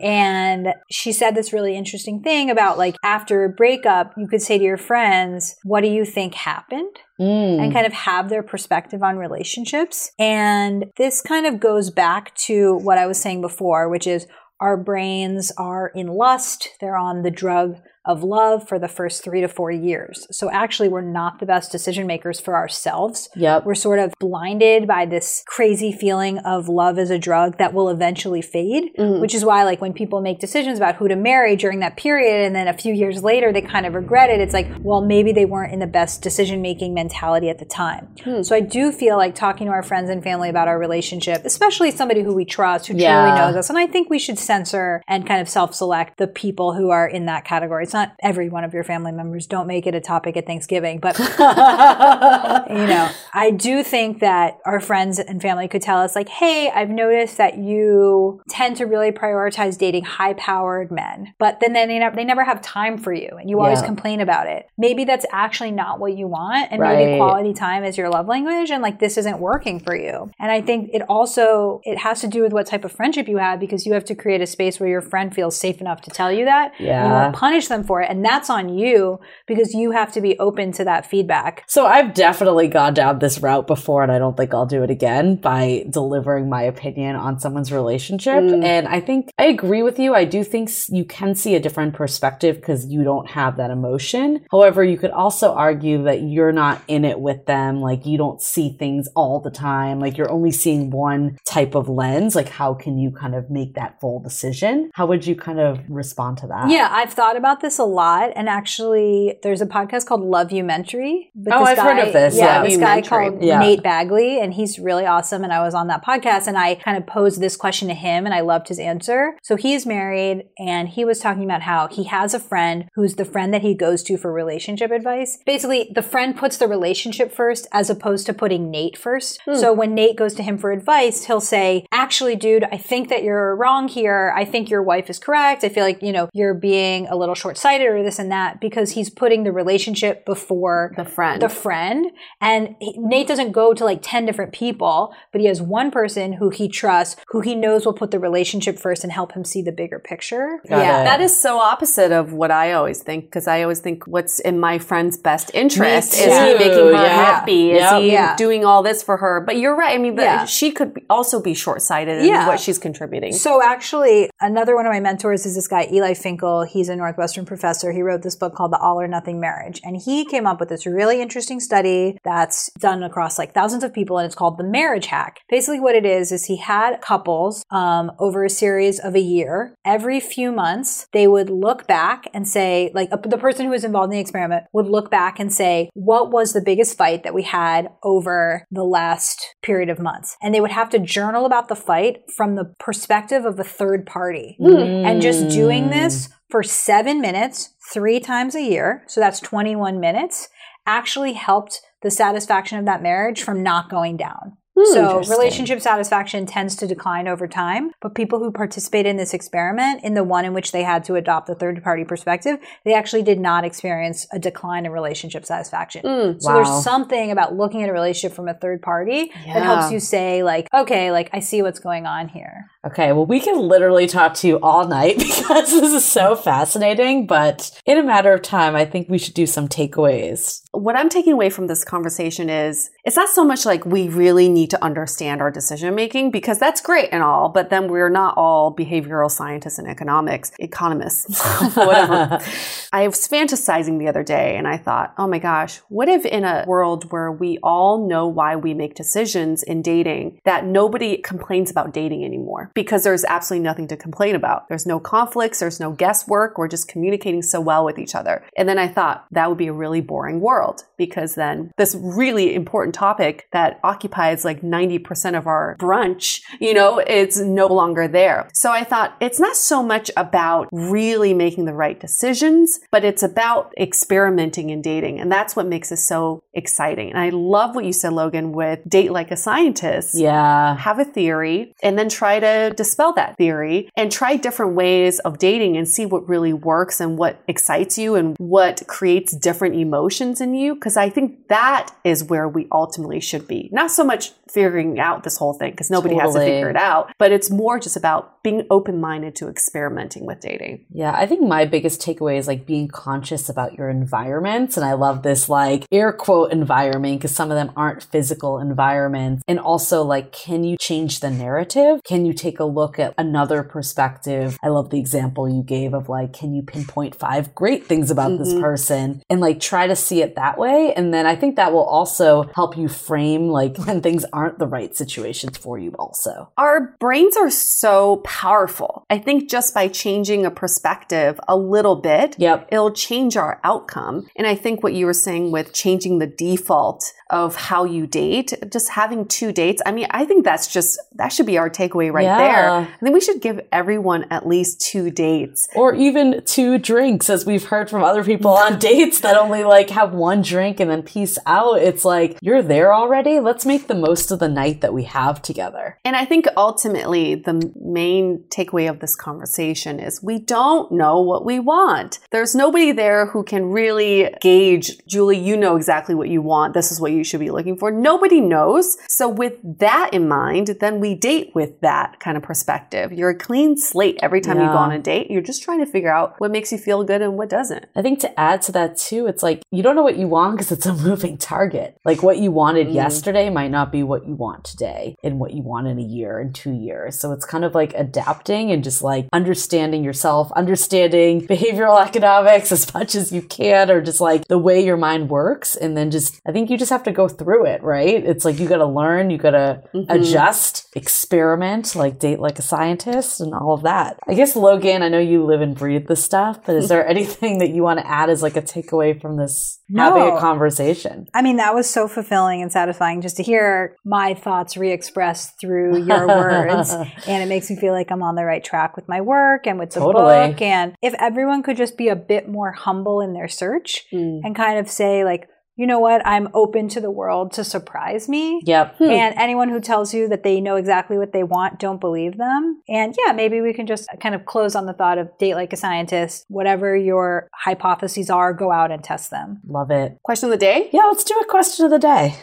And she said this really interesting thing about like after a breakup, you could say to your friends, What do you think happened? Mm. and kind of have their perspective on relationships. And this kind of goes back to what I was saying before, which is our brains are in lust, they're on the drug of love for the first three to four years. So actually, we're not the best decision makers for ourselves. Yep. We're sort of blinded by this crazy feeling of love as a drug that will eventually fade, Mm. which is why, like, when people make decisions about who to marry during that period and then a few years later they kind of regret it, it's like, well, maybe they weren't in the best decision making mentality at the time. Hmm. So I do feel like talking to our friends and family about our relationship, especially somebody who we trust, who Yeah. truly knows us, and I think we should censor and kind of self select the people who are in that category. It's not every one of your family members. Don't make it a topic at Thanksgiving. But, you know, I do think that our friends and family could tell us, like, hey, I've noticed that you tend to really prioritize dating high powered men, but then they, never, they never have time for you and you always complain about it. Maybe that's actually not what you want. And Right. maybe quality time is your love language and like this isn't working for you. And I think it also, it has to do with what type of friendship you have because you have to create a space where your friend feels safe enough to tell you that. And you Yeah. won't punish them for it. And that's on you because you have to be open to that feedback. So I've definitely gone down this route before, and I don't think I'll do it again by delivering my opinion on someone's relationship. Mm. And I think I agree with you. I do think you can see a different perspective because you don't have that emotion. However, you could also argue that you're not in it with them. Like you don't see things all the time. Like you're only seeing one type of lens. Like how can you kind of make that full decision? How would you kind of respond to that? Yeah, I've thought about this a lot. And actually, there's a podcast called Loveumentary. Oh, this I've heard guy- of this. Yeah, Yeah. this guy called Yeah. Nate Bagley, and he's really awesome. And I was on that podcast and I kind of posed this question to him and I loved his answer. So he's married and he was talking about how he has a friend who's the friend that he goes to for relationship advice. Basically, the friend puts the relationship first as opposed to putting Nate first. Hmm. So when Nate goes to him for advice, he'll say, Actually, dude, I think that you're wrong here. I think your wife is correct. I feel like, you know, you're being a little short sighted or this and that because he's putting the relationship before The friend. the friend. And he, Nate doesn't go to like 10 different people, but he has one person who he trusts, who he knows will put the relationship first and help him see the bigger picture. Got yeah, it. that is so opposite of what I always think because I always think what's in my friend's best interest. Is he making her yeah. happy? Is he Yeah. doing all this for her? But you're right. I mean, the, Yeah. she could be, also be short sighted in Yeah. what she's contributing. So actually, another one of my mentors is this guy, Eli Finkel. He's a Northwestern professor. He wrote this book called The All or Nothing Marriage. And he came up with this really interesting study that's done across like thousands of people, and it's called the marriage hack. Basically, what it is, is he had couples um, over a series of a year. Every few months, they would look back and say, like, the person who was involved in the experiment would look back and say, what was the biggest fight that we had over the last period of months? And they would have to journal about the fight from the perspective of a third party. And just doing this for seven minutes, three times a year, so that's 21 minutes, actually helped the satisfaction of that marriage from not going down. So relationship satisfaction tends to decline over time, but people who participated in this experiment, in the one in which they had to adopt the third party perspective, they actually did not experience a decline in relationship satisfaction. Mm. So Wow. there's something about looking at a relationship from a third party that helps you say like, okay, like I see what's going on here. Okay, well, we can literally talk to you all night because this is so fascinating. But in a matter of time, I think we should do some takeaways. what I'm taking away from this conversation is it's not so much like we really need to understand our decision making because that's great and all, but then we're not all behavioral scientists and economics, economists, whatever. I was fantasizing the other day and I thought, oh my gosh, what if in a world where we all know why we make decisions in dating that nobody complains about dating anymore because there's absolutely nothing to complain about. There's no conflicts, there's no guesswork, we're just communicating so well with each other. And then I thought that would be a really boring world because then this really important topic that occupies like 90% of our brunch, you know, it's no longer there. So I thought it's not so much about really making the right decisions, but it's about experimenting in dating. And that's what makes it so exciting. And I love what you said, Logan, with date like a scientist Yeah. have a theory and then try to dispel that theory and try different ways of dating and see what really works and what excites you and what creates different emotions in you. Cause I think that is where we ultimately should be. Not so much figuring out this whole thing because nobody has to figure it out. But it's more just about being open minded to experimenting with dating. Yeah, I think my biggest takeaway is like being conscious about your environments. And I love this like air quote environment because some of them aren't physical environments. And also, like, can you change the narrative? Can you take a look at another perspective? I love the example you gave of like, can you pinpoint five great things about this Mhm. person and like try to see it that way? And then I think that will also help you frame like when things aren't the right situations for you, also. Our brains are so powerful. I think just by changing a perspective a little bit, yep. it'll change our outcome. And I think what you were saying with changing the default of how you date, just having two dates, I mean, I think that's just, that should be our takeaway right Yeah. there. I think we should give everyone at least two dates. Or even two drinks, as we've heard from other people on dates that only like have one drink and then peace out. It's like, you're there already. Let's make the most of the night that we have together. And I think ultimately the main takeaway of this conversation is we don't know what we want. There's nobody there who can really gauge, Julie, you know exactly what you want. This is what you should be looking for. Nobody knows. So with that in mind, then we date with that kind of perspective. You're a clean slate every time you go on a date. You're just trying to figure out what makes you feel good and what doesn't. I think to add to that too, it's like you don't know what you want because it's a moving target. Like what you wanted Mm. yesterday might not be what you want today and what you want in a year and two years. So it's kind of like adapting and just like understanding yourself, understanding behavioral economics as much as you can, or just like the way your mind works. And then just, I think you just have to go through it, right? It's like you got to learn, you got to Mhm. adjust, experiment, like date like a scientist and all of that. I guess, Logan, I know you live and breathe this stuff, but is there anything that you want to add as like a takeaway from this having a conversation? I mean, that was so fulfilling and satisfying just to hear my thoughts re expressed through your words. And it makes me feel like I'm on the right track with my work and with the Totally. book. And if everyone could just be a bit more humble in their search Mm. and kind of say, like, you know what, I'm open to the world to surprise me. Yep. Hmm. And anyone who tells you that they know exactly what they want, don't believe them. And yeah, maybe we can just kind of close on the thought of date like a scientist. Whatever your hypotheses are, go out and test them. Love it. Question of the day? Yeah, let's do a question of the day.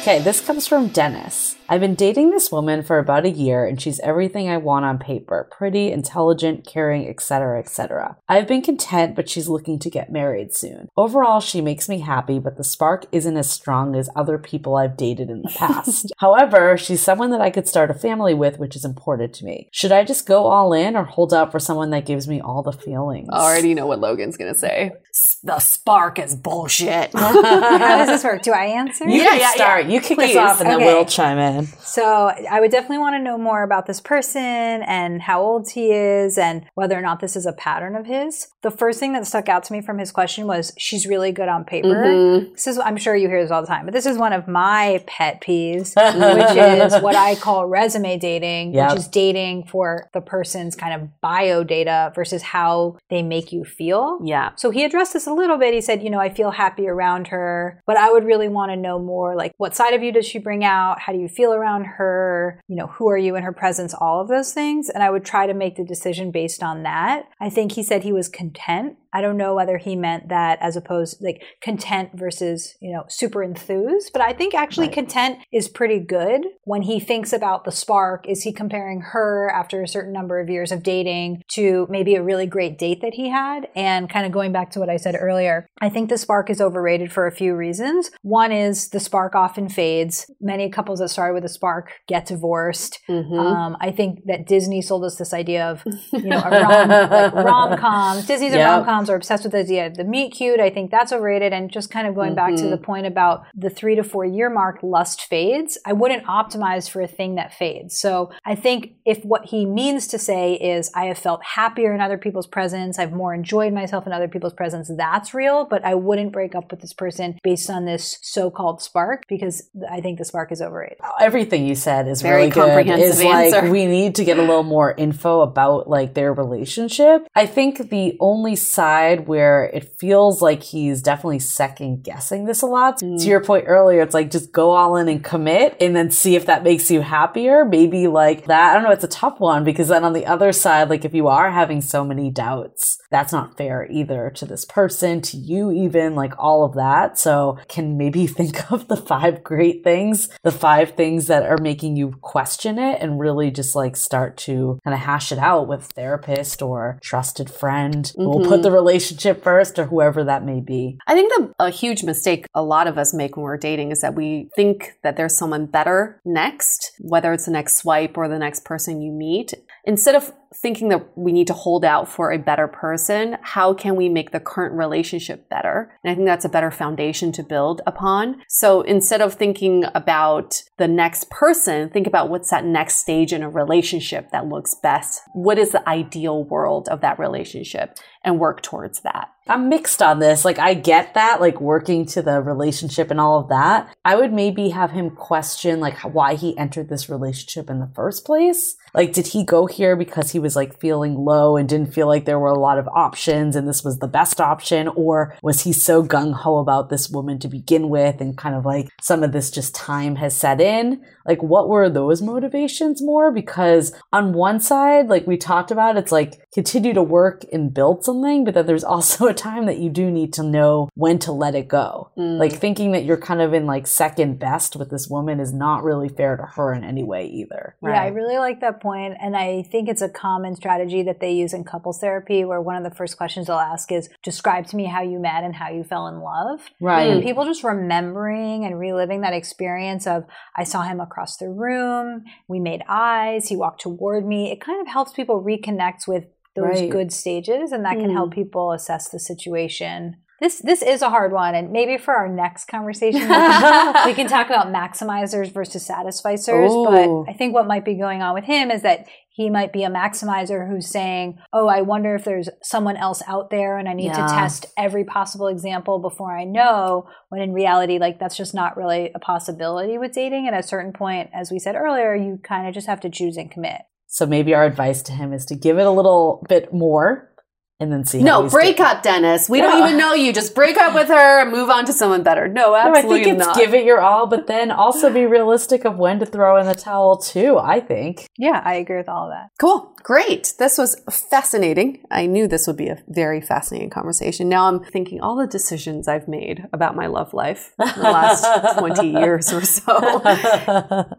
Okay, this comes from Dennis. I've been dating this woman for about a year and she's everything I want on paper. Pretty, intelligent, caring, etc., etc. I've been content, but she's looking to get married soon. Overall, she makes me happy, but the spark isn't as strong as other people I've dated in the past. However, she's someone that I could start a family with, which is important to me. Should I just go all in or hold out for someone that gives me all the feelings? I already know what Logan's going to say. The spark is bullshit. How does this work? Do I answer? You can start. You kick us off and then we'll chime in. So I would definitely want to know more about this person and how old he is and whether or not this is a pattern of his. The first thing that stuck out to me from his question was she's really good on paper. Mhm. This is I'm sure you hear this all the time, but this is one of my pet peeves, which is what I call resume dating, Yep. which is dating for the person's kind of bio data versus how they make you feel. Yeah. So he addressed this a little bit. He said, you know, I feel happy around her, but I would really want to know more like what side of you does she bring out? How do you feel around her? You know, who are you in her presence? All of those things. And I would try to make the decision based on that. I think he said he was content. I don't know whether he meant that as opposed like content versus, you know, super enthused, but I think actually Right. content is pretty good when he thinks about the spark. Is he comparing her after a certain number of years of dating to maybe a really great date that he had? And kind of going back to what I said earlier, I think the spark is overrated for a few reasons. One is the spark often fades. Many couples that started with a spark get divorced. Mhm. Um, I think that Disney sold us this idea of, you know, a rom, like rom-coms. Disney's Yep. a rom-coms are obsessed with the idea of the meet cute. I think that's overrated. And just kind of going back to the mm-hmm. point about the three to four year mark, lust fades. I wouldn't optimize for a thing that fades. So I think if what he means to say is I have felt happier in other people's presence, I've more enjoyed myself in other people's presence, that's real. But I wouldn't break up with this person based on this so-called spark because I think the spark is overrated. Everything you said is Very really good. comprehensive Is like we need to get a little more info about like their relationship. I think the only side side where it feels like he's definitely second guessing this a lot. Mm. To your point earlier, it's like just go all in and commit and then see if that makes you happier. Maybe like that. I don't know. It's a tough one because then on the other side, like if you are having so many doubts, that's not fair either to this person, to you, even like all of that. So can maybe think of the five great things, the five things that are making you question it and really just like start to kind of hash it out with therapist or trusted friend who will put Mhm. the relationship first or whoever that may be. I think the, a huge mistake a lot of us make when we're dating is that we think that there's someone better next, whether it's the next swipe or the next person you meet. Instead of thinking that we need to hold out for a better person, how can we make the current relationship better? And I think that's a better foundation to build upon. So instead of thinking about the next person, think about what's that next stage in a relationship that looks best. What is the ideal world of that relationship? And work towards that. I'm mixed on this. Like, I get that, like working to the relationship and all of that. I would maybe have him question, like, why he entered this relationship in the first place. Like, did he go here because he was like feeling low and didn't feel like there were a lot of options and this was the best option? Or was he so gung ho about this woman to begin with and kind of like some of this just time has set in? Like, what were those motivations more? Because on one side, like we talked about, it's like continue to work and build something, but then there's also a time that you do need to know when to let it go. Mm. Like thinking that you're kind of in like second best with this woman is not really fair to her in any way either. Yeah, I really like that point, and I think it's a common strategy that they use in couples therapy, where one of the first questions they'll ask is, "Describe to me how you met and how you fell in love." Right. And people just remembering and reliving that experience of, "I saw him across the room, we made eyes, he walked toward me." It kind of helps people reconnect with those Right. good stages, and that can Mm. help people assess the situation. This this is a hard one, and maybe for our next conversation we can talk about maximizers versus satisficers. Ooh. But I think what might be going on with him is that he might be a maximizer who's saying, "Oh, I wonder if there's someone else out there, and I need Yeah. to test every possible example before I know." When in reality, like that's just not really a possibility with dating. And at a certain point, as we said earlier, you kind of just have to choose and commit. So maybe our advice to him is to give it a little bit more and then see how No, he's break doing. up, Dennis. We don't even know you. Just break up with her and move on to someone better. No, No, I absolutely think it's not. give it your all, but then also be realistic of when to throw in the towel too, I think. Yeah, I agree with all of that. Cool. Great. This was fascinating. I knew this would be a very fascinating conversation. Now I'm thinking all the decisions I've made about my love life in the last 20 years or so.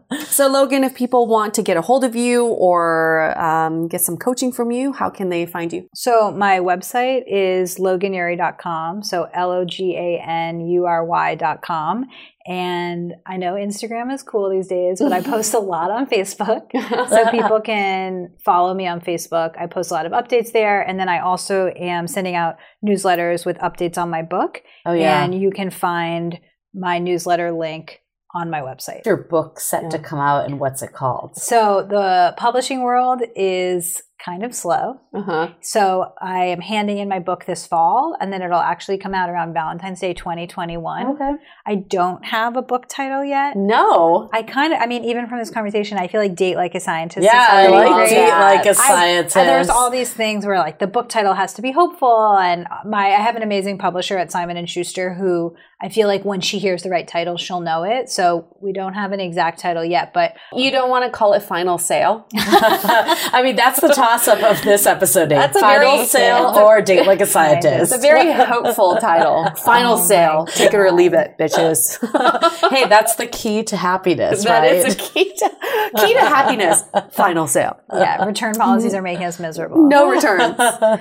So, Logan, if people want to get a hold of you or um, get some coaching from you, how can they find you? So my website is loganury.com. So L O G A N U R Y.com. And I know Instagram is cool these days, but I post a lot on Facebook. So people can follow me on Facebook. I post a lot of updates there. And then I also am sending out newsletters with updates on my book. Oh, yeah. And you can find my newsletter link on my website. Your book set to come out and what's it called? So the publishing world is kind of slow. Uh-huh. So I am handing in my book this fall, and then it'll actually come out around Valentine's Day 2021. Okay. I don't have a book title yet. No. I kind of, I mean, even from this conversation, I feel like Date Like a Scientist. Yeah, I like. Date Like a Scientist. and there's all these things where like the book title has to be hopeful, and my I have an amazing publisher at Simon and Schuster who I feel like when she hears the right title, she'll know it. So we don't have an exact title yet, but You don't want to call it Final Sale. I mean, that's the toss up of this episode. That's a Final very- sale a- or date like a scientist. It's a very hopeful title. Final oh Sale. Take it or leave it, bitches. hey, that's the key to happiness, That right? is a key to, key to happiness. Final Sale. yeah, return policies are making us miserable. No returns.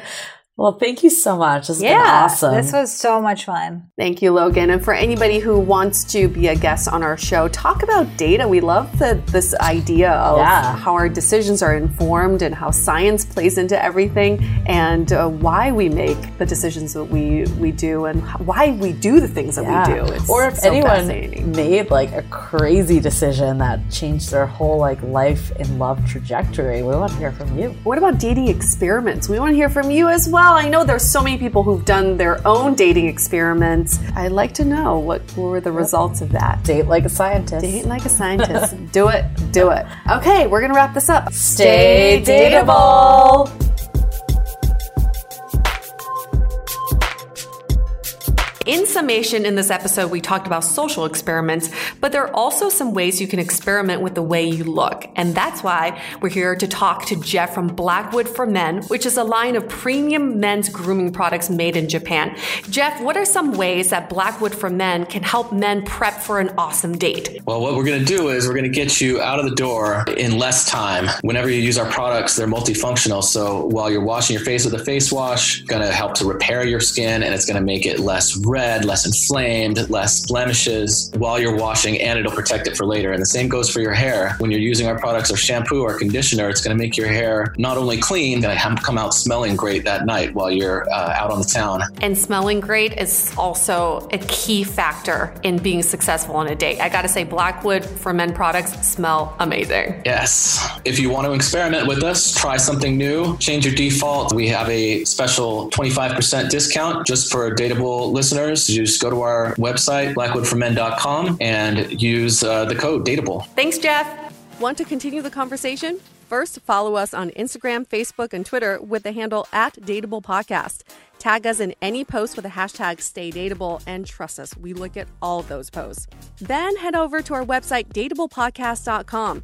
well, thank you so much. This has been Yeah, awesome. this was so much fun. Thank you, Logan. And for anybody who wants to be a guest on our show, talk about data. We love the, this idea of Yeah. how our decisions are informed and how science plays into everything and uh, why we make the decisions that we, we do and why we do the things that Yeah. we do. It's or if so anyone made like a crazy decision that changed their whole like life and love trajectory, we want to hear from you. What about dating experiments? We want to hear from you as well. I know there's so many people who've done their own dating experiments. I'd like to know what were the results of that. Date like a scientist. Date like a scientist. do it, do it. Okay, we're gonna wrap this up. Stay dateable. In summation, in this episode, we talked about social experiments, but there are also some ways you can experiment with the way you look. And that's why we're here to talk to Jeff from Blackwood for Men, which is a line of premium men's grooming products made in Japan. Jeff, what are some ways that Blackwood for Men can help men prep for an awesome date? Well, what we're going to do is we're going to get you out of the door in less time. Whenever you use our products, they're multifunctional. So while you're washing your face with a face wash, it's going to help to repair your skin and it's going to make it less red, less inflamed, less blemishes while you're washing, and it'll protect it for later. And the same goes for your hair. When you're using our products or shampoo or conditioner, it's going to make your hair not only clean, but come out smelling great that night while you're uh, out on the town. And smelling great is also a key factor in being successful on a date. I got to say, Blackwood for Men products smell amazing. Yes. If you want to experiment with us, try something new, change your default. We have a special 25% discount just for Dateable listeners. You just go to our website, blackwoodformen.com, and use uh, the code Dateable. Thanks, Jeff. Want to continue the conversation? First, follow us on Instagram, Facebook, and Twitter with the handle at Dateable Podcast. Tag us in any post with the hashtag StayDateable, and trust us, we look at all those posts. Then head over to our website, dateablepodcast.com.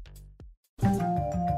Thank you.